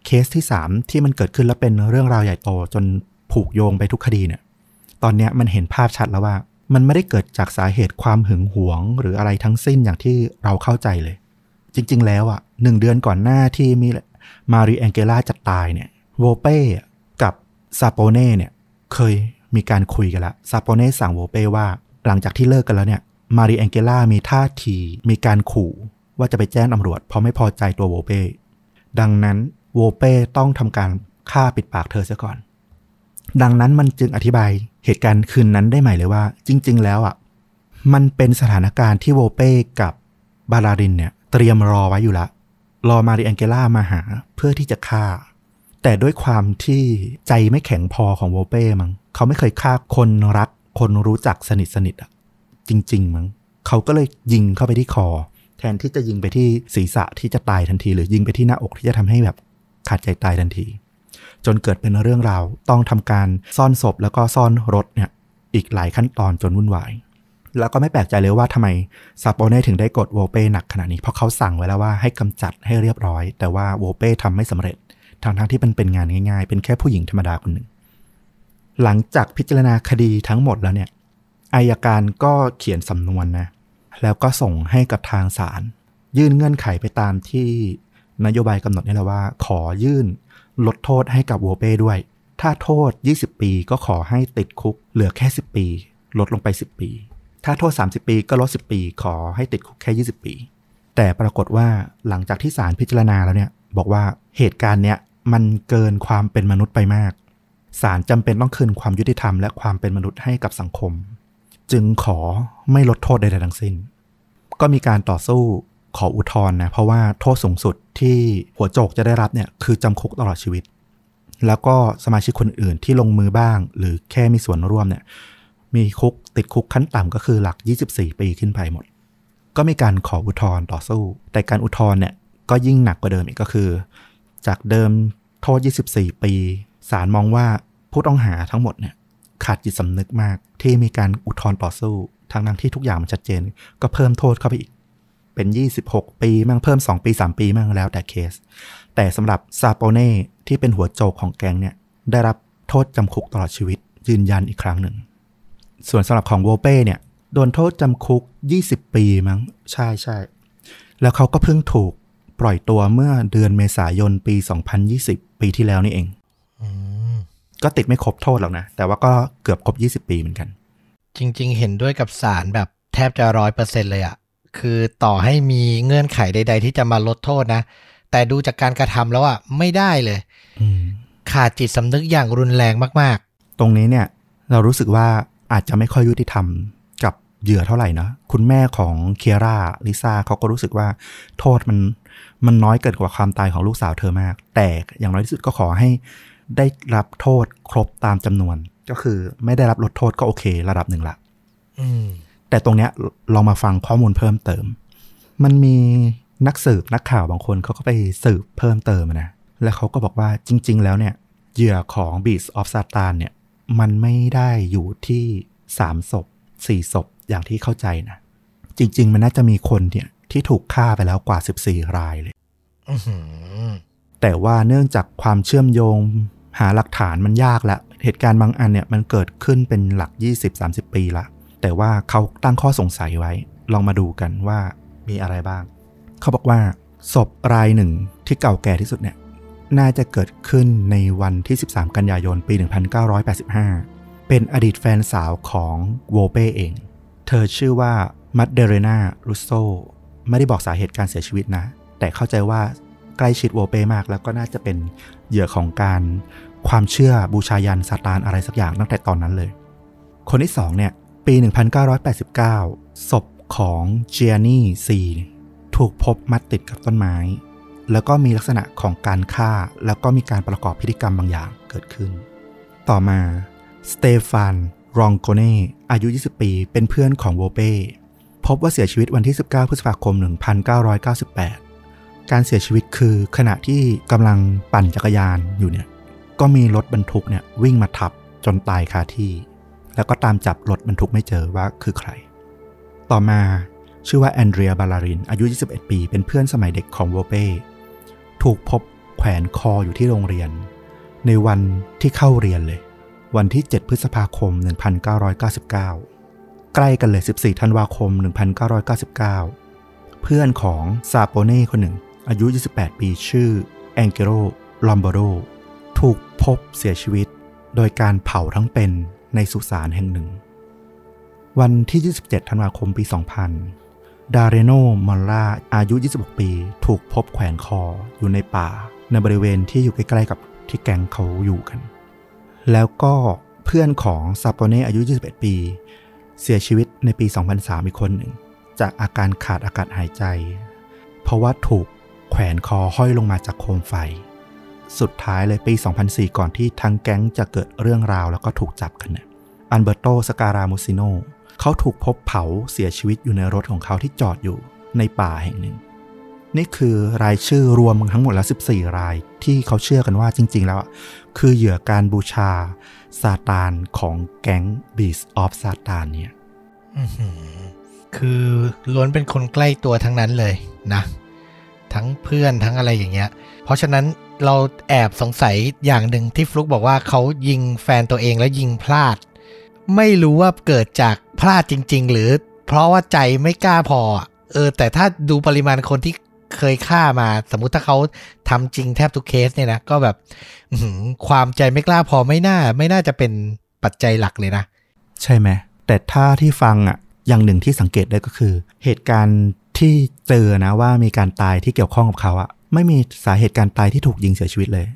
A: เคสที่ 3 ที่มันเกิดขึ้นแล้วเป็นเรื่องราวใหญ่โตจนผูกโยงไปทุกคดีเนี่ย ตอนนี้มันเห็นภาพชัดแล้วว่า มันไม่ได้เกิดจากสาเหตุความหึงหวง หรืออะไรทั้งสิ้นอย่างที่เราเข้าใจเลย จริง ๆ แล้วอะหนึ่งเดือนก่อนหน้าที่มีมาริแองเกล่าจะตายเนี่ยโวเป้กับซาโปเน่เนี่ยเคยมีการคุยกันละซาโปเน่สั่งโวเป้ว่า หลังจากที่เลิกกันแล้วเนี่ยมาริแองเกล่ามีท่าทีมีการขู่ ว่าจะไปแจ้งตำรวจเพราะไม่พอใจตัวโวเป้ดังนั้นโวเป้ต้องทำการฆ่าปิดปากเธอเสียก่อน ดังนั้นมันจึงอธิบายเหตุการณ์คืนนั้นได้ใหม่เลยว่า จริง ๆ แล้วอะมันเป็นสถานการณ์ที่โวเป้กับบาลารินเนี่ย เตรียมรอไว้อยู่ละ รอมาริแองเกล่ามาหาเพื่อที่จะฆ่า แต่ด้วยความที่ใจไม่แข็งพอของโวเป้มั้งเขาไม่เคยฆ่าคนรัก คนรู้จักสนิทสนิทอะจริง ๆ มั้งเขาก็เลยยิงเข้าไปที่คอ แทนที่จะยิงไปที่ศีรษะที่จะตายทันที หรือยิงไปที่หน้าอกที่จะทำให้แบบขาดใจตายทันที จนเกิดเป็นเรื่องราวต้องทำการซ่อนศพแล้วก็ซ่อนรถเนี่ยอีกหลายขั้นตอนจนวุ่นวายแล้วก็ไม่แปลกใจเลยว่าทำไมซาโปเน่ถึงได้กดโวเป้หนักขนาดนี้ เพราะเขาสั่งไว้แล้วว่าให้กำจัดให้เรียบร้อย แต่ว่าโวเป้ทำไม่สำเร็จทางทั้งที่มันเป็นงานง่ายๆ เป็นแค่ผู้หญิงธรรมดาคนหนึ่ง หลังจากพิจารณาคดีทั้งหมดแล้วเนี่ยอายการก็เขียนสำนวนนะ แล้วก็ส่งให้กับทางศาลยื่นเงื่อนไขไปตามที่นโยบายกำหนดนี่แหละว่า ขอยื่นลดโทษให้กับโวเป้ด้วย ถ้าโทษ 20 ปีก็ขอให้ติดคุกเหลือแค่ 10 ปี ลดลงไป 10 ปี ถ้าโทษ 30 ปีก็ลด 10 ปี ขอให้ติดคุกแค่ 20 ปี แต่ปรากฏว่าหลังจากที่ศาลพิจารณาแล้วเนี่ยบอกว่าเหตุการณ์เนี้ยมันเกินความเป็นมนุษย์ไปมากศาลจำเป็นต้องคืนความยุติธรรมและความเป็นมนุษย์ให้กับสังคม จึงขอไม่ลดโทษใดๆทั้งสิ้น ก็มีการต่อสู้ขออุทธรณ์นะ เพราะว่าโทษสูงสุดที่หัวโจกจะได้รับเนี่ยคือจำคุกตลอดชีวิต แล้วก็สมาชิกคนอื่นที่ลงมือบ้าง หรือแค่มีส่วนร่วมเนี่ยมีคุกติดคุกขั้นต่ำก็คือหลัก 24 ปีขึ้นไปหมด ก็มีการขออุทธรณ์ต่อสู้ แต่การอุทธรณ์เนี่ยก็ยิ่งหนักกว่าเดิมอีกก็คือ จากเดิมโทษ 24 ปีศาลมองว่าผู้ต้องหาทั้งหมดเนี่ย ขาดจิตสำนึกมากที่มีการอุทธรณ์ต่อสู้ทั้งนั้นที่ทุกอย่างมันชัดเจน ก็เพิ่มโทษเข้าไปอีก เป็น 26 ปีมั่งเพิ่ม 2 ปี 3 ปีมั่งแล้วแต่เคส แต่สำหรับซาโปเน่ที่เป็นหัวโจกของแก๊งเนี่ยได้รับโทษจำคุกตลอดชีวิตยืนยันอีกครั้งหนึ่ง ส่วนสำหรับของโวเป้เนี่ยโดนโทษจำคุก 20 ปีมั้งใช่ใช่แล้วเขาก็เพิ่งถูกปล่อยตัวเมื่อเดือนเมษายนปี 2020 ปีที่แล้วนี่เอง ก็ติดไม่ครบโทษหรอกนะ แต่ว่าก็เกือบครบ 20 ปีเหมือนกัน
B: จริง ๆ เห็นด้วยกับสารแบบแทบจะร้อยเปอร์เซ็นเลยอะคือต่อให้มีเงื่อนไขใด ๆ ที่จะมาลดโทษนะ แต่ดูจากการกระทำแล้วอะไม่ได้เลย
A: อืม
B: ขาดจิตสำนึกอย่างรุนแรงมาก
A: ตรงนี้เนี่ยเรารู้สึกว่าอาจจะไม่ค่อยยุติธรรมกับเหยื่อเท่าไหร่นะคุณแม่ของเคียร่าลิซ่าเขาก็รู้สึกว่าโทษมันมันน้อยเกินกว่าความตายของลูกสาวเธอมาก แต่อย่างน้อยที่สุดก็ขอให้ ได้รับโทษครบตามจำนวน ก็คือไม่ได้รับลดโทษก็โอเค ระดับหนึ่งละ
B: ๆอืม
A: แต่ตรงเนี้ยลองมาฟังข้อมูลเพิ่มเติม มันมีนักสืบนักข่าวบางคนเขาก็ไปสืบเพิ่มเติมนะแล้วเขาก็บอกว่าจริง ๆ แล้วเนี่ยเหยื่อของ Beast of Satan เนี่ย มันไม่ได้อยู่ที่3ศพ4ศพอย่างที่เข้าใจนะ จริง ๆ มันน่าจะมีคนเนี่ยที่ถูกฆ่าไปแล้วกว่า 14 รายเลย
B: อื้อหือ
A: แต่ว่าเนื่องจากความเชื่อมโยง หาหลักฐานมันยากละ เหตุการณ์บางอันเนี่ยมันเกิดขึ้นเป็นหลัก 20-30 ปีละ แต่ว่าเขาตั้งข้อสงสัยไว้ ลองมาดูกันว่ามีอะไรบ้าง เขาบอกว่าศพรายหนึ่งที่เก่าแก่ที่สุดเนี่ยน่าจะเกิดขึ้นในวันที่ 13 กันยายน ปี 1985 เป็นอดีตแฟนสาวของโวเป้เอง เธอชื่อว่ามัดเดเรนารุโซ ไม่ได้บอกสาเหตุการเสียชีวิตนะ แต่เข้าใจว่า ใกล้ชิดโวเปมาก แล้วก็น่าจะเป็นเหยื่อของการความเชื่อบูชายันซาตานอะไรสักอย่างตั้งแต่ตอนนั้นเลย คนที่สองเนี่ยปี 1989 ศพของเจียนี่ซีถูกพบมัดติดกับต้นไม้ แล้วก็มีลักษณะของการฆ่า แล้วก็มีการประกอบพิธีกรรมบางอย่างเกิดขึ้น ต่อมาสเตฟานรองโกเน่อายุ 20 ปี เป็นเพื่อนของโวเป้พบว่าเสียชีวิตวันที่ 19 พฤษภาคม 1998 การเสียชีวิตคือขณะที่กำลังปั่นจักรยานอยู่เนี่ย ก็มีรถบรรทุกเนี่ยวิ่งมาทับจนตายคาที่ แล้วก็ตามจับรถบรรทุกไม่เจอว่าคือใคร ต่อมาชื่อว่าแอนเดรียบาลาริน อายุ 21 ปี เป็นเพื่อนสมัยเด็กของโวเป้ถูกพบแขวนคออยู่ที่โรงเรียน ในวันที่เข้าเรียนเลย วันที่ 7 พฤษภาคม 1999 ใกล้กันเลย 14 ธันวาคม 1999 เพื่อนของซาโปเน่คนหนึ่ง อายุ 28 ปีชื่อแองเกโรลอมโบโดถูกพบเสียชีวิต โดยการเผาทั้งเป็นในสุสานแห่งหนึ่ง วันที่ 27 ธันวาคมปี 2000 ดาเรโนมอลล่าอายุ 26 ปี ถูกพบแขวนคออยู่ในป่า ในบริเวณที่อยู่ใกล้ๆกับที่แก๊งเขาอยู่กัน แล้วก็เพื่อนของซาโปเน่อายุ 21 ปี เสียชีวิตในปี 2003 อีกคนหนึ่ง จากอาการขาดอากาศหายใจ เพราะว่าถูก แขวนคอห้อยลงมาจากโคมไฟ สุดท้ายเลยปี 2004 ก่อนที่ทั้งแก๊งจะเกิดเรื่องราวแล้วก็ถูกจับกันนี่ยอันเบอร์โตสการามุซิโนเขาถูกพบเผาเสียชีวิตอยู่ในรถของเขาที่จอดอยู่ในป่าแห่งหนึ่ง นี่คือรายชื่อรวมทั้งหมดแล้ว14 รายที่เขาเชื่อกันว่าจริง ๆ แล้ว คือเหยื่อการบูชาซาตานของแก๊งบีสออฟซาตานเนี่ย
B: คือล้วนเป็นคนใกล้ตัวทั้งนั้นเลยนะ ทั้งเพื่อนทั้งอะไรอย่างเงี้ย เพราะฉะนั้นเราแอบสงสัยอย่างหนึ่งที่ฟลุกบอกว่าเขายิงแฟนตัวเองแล้วยิงพลาด ไม่รู้ว่าเกิดจากพลาดจริง ๆ หรือเพราะว่าใจไม่กล้าพอ เออ แต่ถ้าดูปริมาณคนที่เคยฆ่ามา สมมุติถ้าเขาทำจริงแทบทุกเคสเนี่ยนะ ก็แบบความใจไม่กล้าพอไม่น่า ไม่น่าจะเป็นปัจจัยหลักเลยนะ
A: ใช่ไหมแต่ถ้าที่ฟังอะอย่างหนึ่งที่สังเกตได้ก็คือ เหตุการณ์ ที่เจอนะว่ามีการตายที่เกี่ยวข้องกับเขาอะไม่มีสาเหตุการตายที่ถูกยิงเสียชีวิตเลย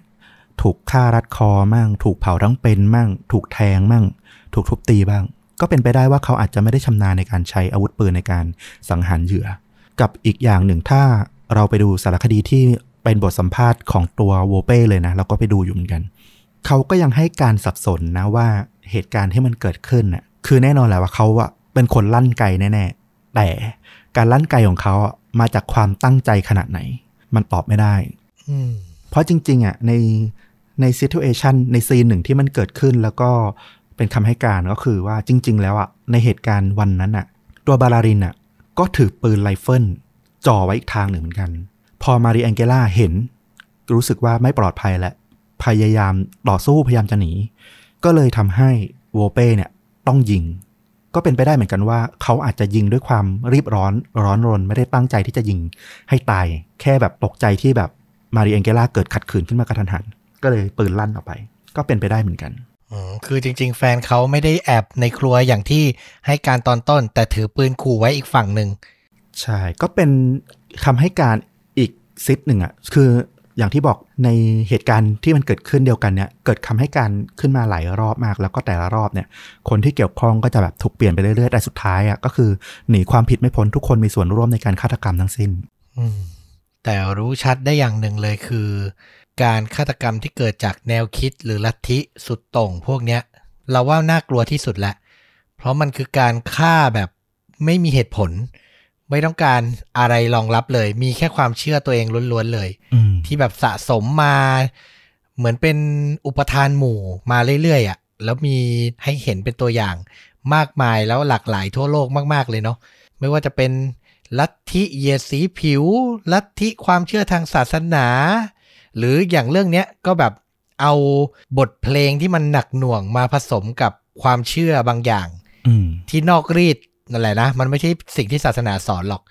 A: ถูกฆ่ารัดคอมั่ง ถูกเผาทั้งเป็นมั่ง ถูกแทงมั่ง ถูกทุบตีบ้าง ก็เป็นไปได้ว่าเขาอาจจะไม่ได้ชำนาญในการใช้อาวุธปืนในการสังหารเหยื่อ กับอีกอย่างหนึ่งถ้าเราไปดูสารคดีที่เป็นบทสัมภาษณ์ของตัวโวเป้เลยนะเราก็ไปดูอยู่เหมือนกัน เขาก็ยังให้การสับสนนะว่าเหตุการณ์ที่มันเกิดขึ้นน่ะคือแน่นอนแหละว่าเขาอะเป็นคนลั่นไกแน่ๆแต่ การลั่นไกของเขาอะมาจากความตั้งใจขนาดไหน มันตอบไม่ได้
B: อืม
A: เพราะจริง ๆอะในในซิ t u เอชันในซีนหนึ่งที่มันเกิดขึ้นแล้วก็เป็นคำให้การก็คือว่าจริง ๆ แล้วอะในเหตุการณ์วันนั้นอะ ตัวบาลารินอะ ก็ถือปืนไรเฟิลจ่อไว้อีกทางหนึ่งเหมือนกัน พอมารีแองเกล่าเห็น รู้สึกว่าไม่ปลอดภัยแล้วพยายามต่อสู้พยายามจะหนี ก็เลยทำให้โวเป้เนี่ย ต้องยิง ก็เป็นไปได้เหมือนกันว่า เขาอาจจะยิงด้วยความรีบร้อนร้อนรน ไม่ได้ตั้งใจที่จะยิงให้ตาย แค่แบบตกใจที่แบบมารีเองเกล่าเกิดขัดขืนขึ้นมากระทันหัน ก็เลยปืนลั่นออกไป ก็เป็นไปได้เหมือนกัน
B: อืมคือจริง ๆ แฟนเขาไม่ได้แอบในครัวอย่างที่ให้การตอนต้น แต่ถือปืนขู่ไว้อีกฝั่งหนึ่ง
A: ใช่ก็เป็นคำให้การอีกซิดหนึ่งอะ่ะ คือ อย่างที่บอกในเหตุการณ์ที่มันเกิดขึ้นเดียวกันเนี่ยเกิดคำให้การขึ้นมาหลายรอบมาก แล้วก็แต่ละรอบเนี่ยคนที่เกี่ยวข้องก็จะแบบถูกเปลี่ยนไปเรื่อยๆแต่สุดท้ายอะ่ะก็คือหนีความผิดไม่พ้นทุกคนมีส่วนร่วมในการฆาตกรรมทั้งสิ้น
B: แต่รู้ชัดได้อย่างหนึ่งเลยคือ การฆาตกรรมที่เกิดจากแนวคิดหรือลัทธิสุดโต่งพวกเนี้ย เราว่าน่ากลัวที่สุดแหละ เพราะมันคือการฆ่าแบบไม่มีเหตุผล ไม่ต้องการอะไรรองรับเลย มีแค่ความเชื่อตัวเองล้วนๆเลย
A: อืม
B: ที่แบบสะสมมา เหมือนเป็นอุปทานหมู่มาเรื่อยๆอะ่ะ แล้วมีให้เห็นเป็นตัวอย่างมากมายแล้วหลากหลายทั่วโลกมาก ๆ เลยเนาะไม่ว่าจะเป็นลัทธิเหยียดสีผิว ลัทธิความเชื่อทางศาสนา หรืออย่างเรื่องเนี้ยก็แบบเอาบทเพลงที่มันหนักหน่วงมาผสมกับความเชื่อบางอย่าง
A: อืม
B: ที่นอกรีด นั่นแหละนะ มันไม่ใช่สิ่งที่ศาสนาสอนหรอก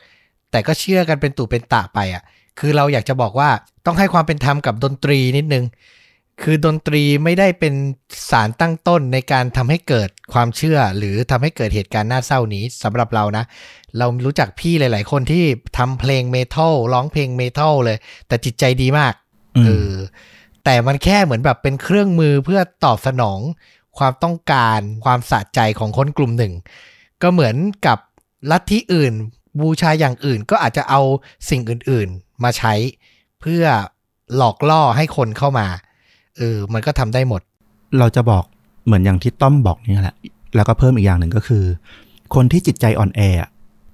B: แต่ก็เชื่อกันเป็นตู่เป็นตะไปอะ คือเราอยากจะบอกว่าต้องให้ความเป็นธรรมกับดนตรีนิดนึง คือดนตรีไม่ได้เป็นสารตั้งต้นในการทำให้เกิดความเชื่อ หรือทำให้เกิดเหตุการณ์น่าเศร้านี้สำหรับเรานะ เรารู้จักพี่หลาย ๆ คนที่ทำเพลงเมทัลร้องเพลงเมทัลเลย แต่จิตใจดีมาก
A: อืม
B: เออแต่มันแค่เหมือนแบบเป็นเครื่องมือเพื่อตอบสนองความต้องการความสะใจของคนกลุ่มหนึ่ง ก็เหมือนกับลัทธิอื่น บูชาอย่างอื่นก็อาจจะเอาสิ่งอื่นๆ มาใช้ เพื่อหลอกล่อให้คนเข้ามาเออมันก็ทำได้หมด
A: เราจะบอกเหมือนอย่างที่ต้อมบอกนี่แหละ แล้วก็เพิ่มอีกอย่างหนึ่งก็คือ คนที่จิตใจอ่อนแอ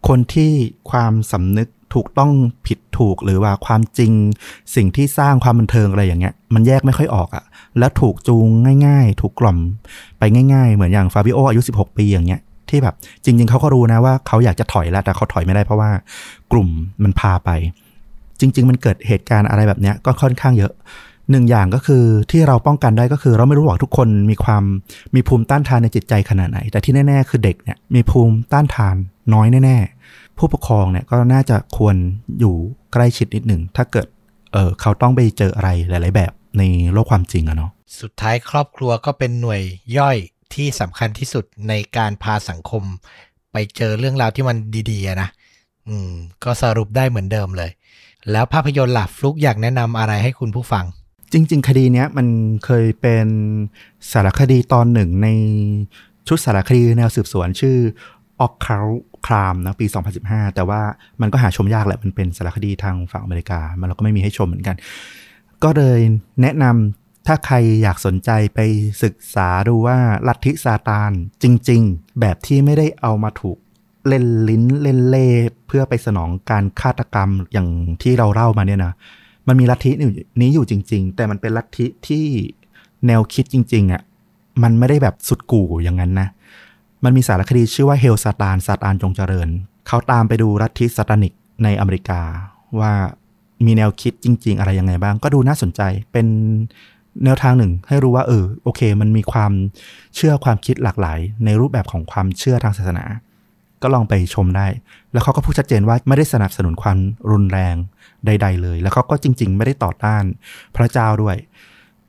A: คนที่ความสำนึกถูกต้องผิดถูกหรือว่าความจริง สิ่งที่สร้างความบันเทิงอะไรอย่างเงี้ย มันแยกไม่ค่อยออกอะแล้วถูกจูงง่าย ๆ ถูกกล่อมไปง่าย ๆ เหมือนอย่างฟาบิโออายุ 16 ปีอย่างเงี้ย ที่แบบ จริง ๆเขาก็รู้นะว่าเขาอยากจะถอยแล้วแต่เขาถอยไม่ได้เพราะว่ากลุ่มมันพาไป จริง ๆ มันเกิดเหตุการณ์อะไรแบบเนี้ยก็ค่อนข้างเยอะหนึ่งอย่างก็คือที่เราป้องกันได้ก็คือ เราไม่รู้ว่าทุกคนมีความมีภูมิต้านทานในจิตใจขนาดไหน แต่ที่แน่ ๆ คือเด็กเนี่ยมีภูมิต้านทานน้อยแน่ ๆ ผู้ปกครองเนี่ยก็น่าจะควรอยู่ใกล้ชิดนิดหนึ่งถ้าเกิดเออเขาต้องไปเจออะไรหลาย ๆ แบบในโลกความจริงอะเนาะ
B: สุดท้ายครอบครัวก็เป็นหน่วยย่อย ที่สำคัญที่สุดในการพาสังคม ไปเจอเรื่องราวที่มันดีๆนะอืม ก็สรุปได้เหมือนเดิมเลย แล้วภาพยนตร์หลับฟลุกอยากแนะนำอะไรให้คุณผู้ฟัง
A: จริง ๆ คดีเนี้ยมันเคยเป็นสารคดีตอนหนึ่งในชุดสารคดีแนวสืบสวนชื่อออกคาครามนะปี 2015 แต่ว่ามันก็หาชมยากแหละมันเป็นสารคดีทางฝั่งอเมริกา มันเราก็ไม่มีให้ชมเหมือนกัน ก็เลยแนะนำ ถ้าใครอยากสนใจไปศึกษาดูว่าลัทธิซาตานจริง ๆ แบบที่ไม่ได้เอามาถูกเล่นลิ้นเล่นเล่เพื่อไปสนองการฆาตกรรมอย่างที่เราเล่ามาเนี่ยนะมันมีลัทธินี้อยู่จริง ๆ แต่มันเป็นลัทธิที่แนวคิดจริง ๆอะ่ะมันไม่ได้แบบสุดกู่อย่างนั้นนะ มันมีสารคดีชื่อว่าเฮลซาตานซาตานจงเจริญ เขาตามไปดูลัทธิซาตานิกในอเมริกาว่ามีแนวคิดจริง ๆ อะไรยังไงบ้างก็ดูน่าสนใจเป็น แนวทางหนึ่งให้รู้ว่าเออโอเค มันมีความเชื่อความคิดหลากหลาย ในรูปแบบของความเชื่อทางศาสนา ก็ลองไปชมได้ แล้วเขาก็พูดชัดเจนว่าไม่ได้สนับสนุนความรุนแรงใด ๆ เลย แล้วเขาก็จริง ๆ ไม่ได้ต่อต้านพระเจ้าด้วย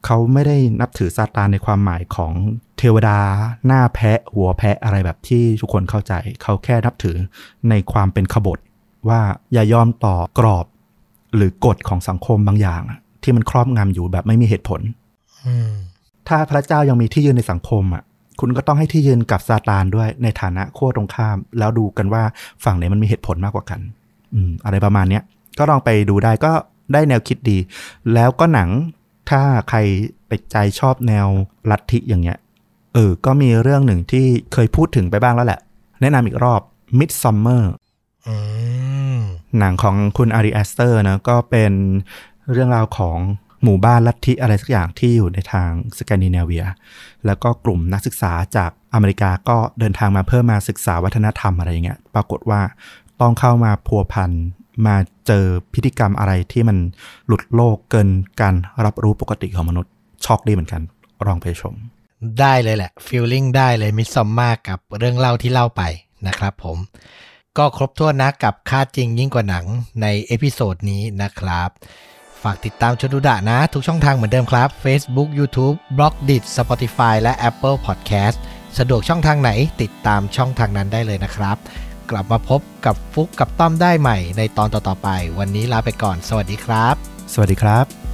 A: เขาไม่ได้นับถือซาตานในความหมายของเทวดา หน้าแพะ หัวแพะอะไรแบบที่ทุกคนเข้าใจ เขาแค่นับถือในความเป็นขบฏว่าอย่ายอมต่อกรอบหรือกฎของสังคมบางอย่าง ที่มันครอบงำอยู่แบบไม่มีเหตุผล
B: อืม
A: ถ้าพระเจ้ายังมีที่ยืนในสังคมอะ คุณก็ต้องให้ที่ยืนกับซาตานด้วยในฐานะขั้วตรงข้าม แล้วดูกันว่าฝั่งไหนมันมีเหตุผลมากกว่ากัน อืม อะไรประมาณเนี้ยก็ลองไปดูได้ก็ได้แนวคิดดี แล้วก็หนังถ้าใครไปใจชอบแนวลัทธิอย่างเงี้ย เออ ก็มีเรื่องหนึ่งที่เคยพูดถึงไปบ้างแล้วแหละ แนะนำอีกรอบ Midsommar
B: อืม
A: หนังของคุณอาริแอสเตอร์นะก็เป็น เรื่องราวของหมู่บ้านลัทธิอะไรสักอย่างที่อยู่ในทางสแกนดิเนเวีย แล้วก็กลุ่มนักศึกษาจากอเมริกาก็เดินทางมาเพื่อมาศึกษาวัฒนธรรมอะไรอย่างเงี้ย ปรากฏว่าต้องเข้ามาพัวพันมาเจอพิธีกรรมอะไรที่มันหลุดโลกเกินการรับรู้ปกติของมนุษย์ช็อกดีเหมือนกันลองไปชม
B: ได้เลยแหละ feeling ได้เลย Midsommar มากกับเรื่องเล่าที่เล่าไปนะครับผมก็ครบถ้วนนะกับฆาตจริงยิ่งกว่าหนังใน episode นี้นะครับ ฝากติดตามชนดูดะนะ ทุกช่องทางเหมือนเดิมครับ Facebook YouTube b l o g d i t Spotify และ Apple Podcast สะดวกช่องทางไหนติดตามช่องทางนั้นได้เลยนะครับ กลับมาพบกับฟุกกับต้อมได้ใหม่ในตอนต่อๆไป วันนี้ลาไปก่อน สวัสดีครับ
A: สวัสดีครับ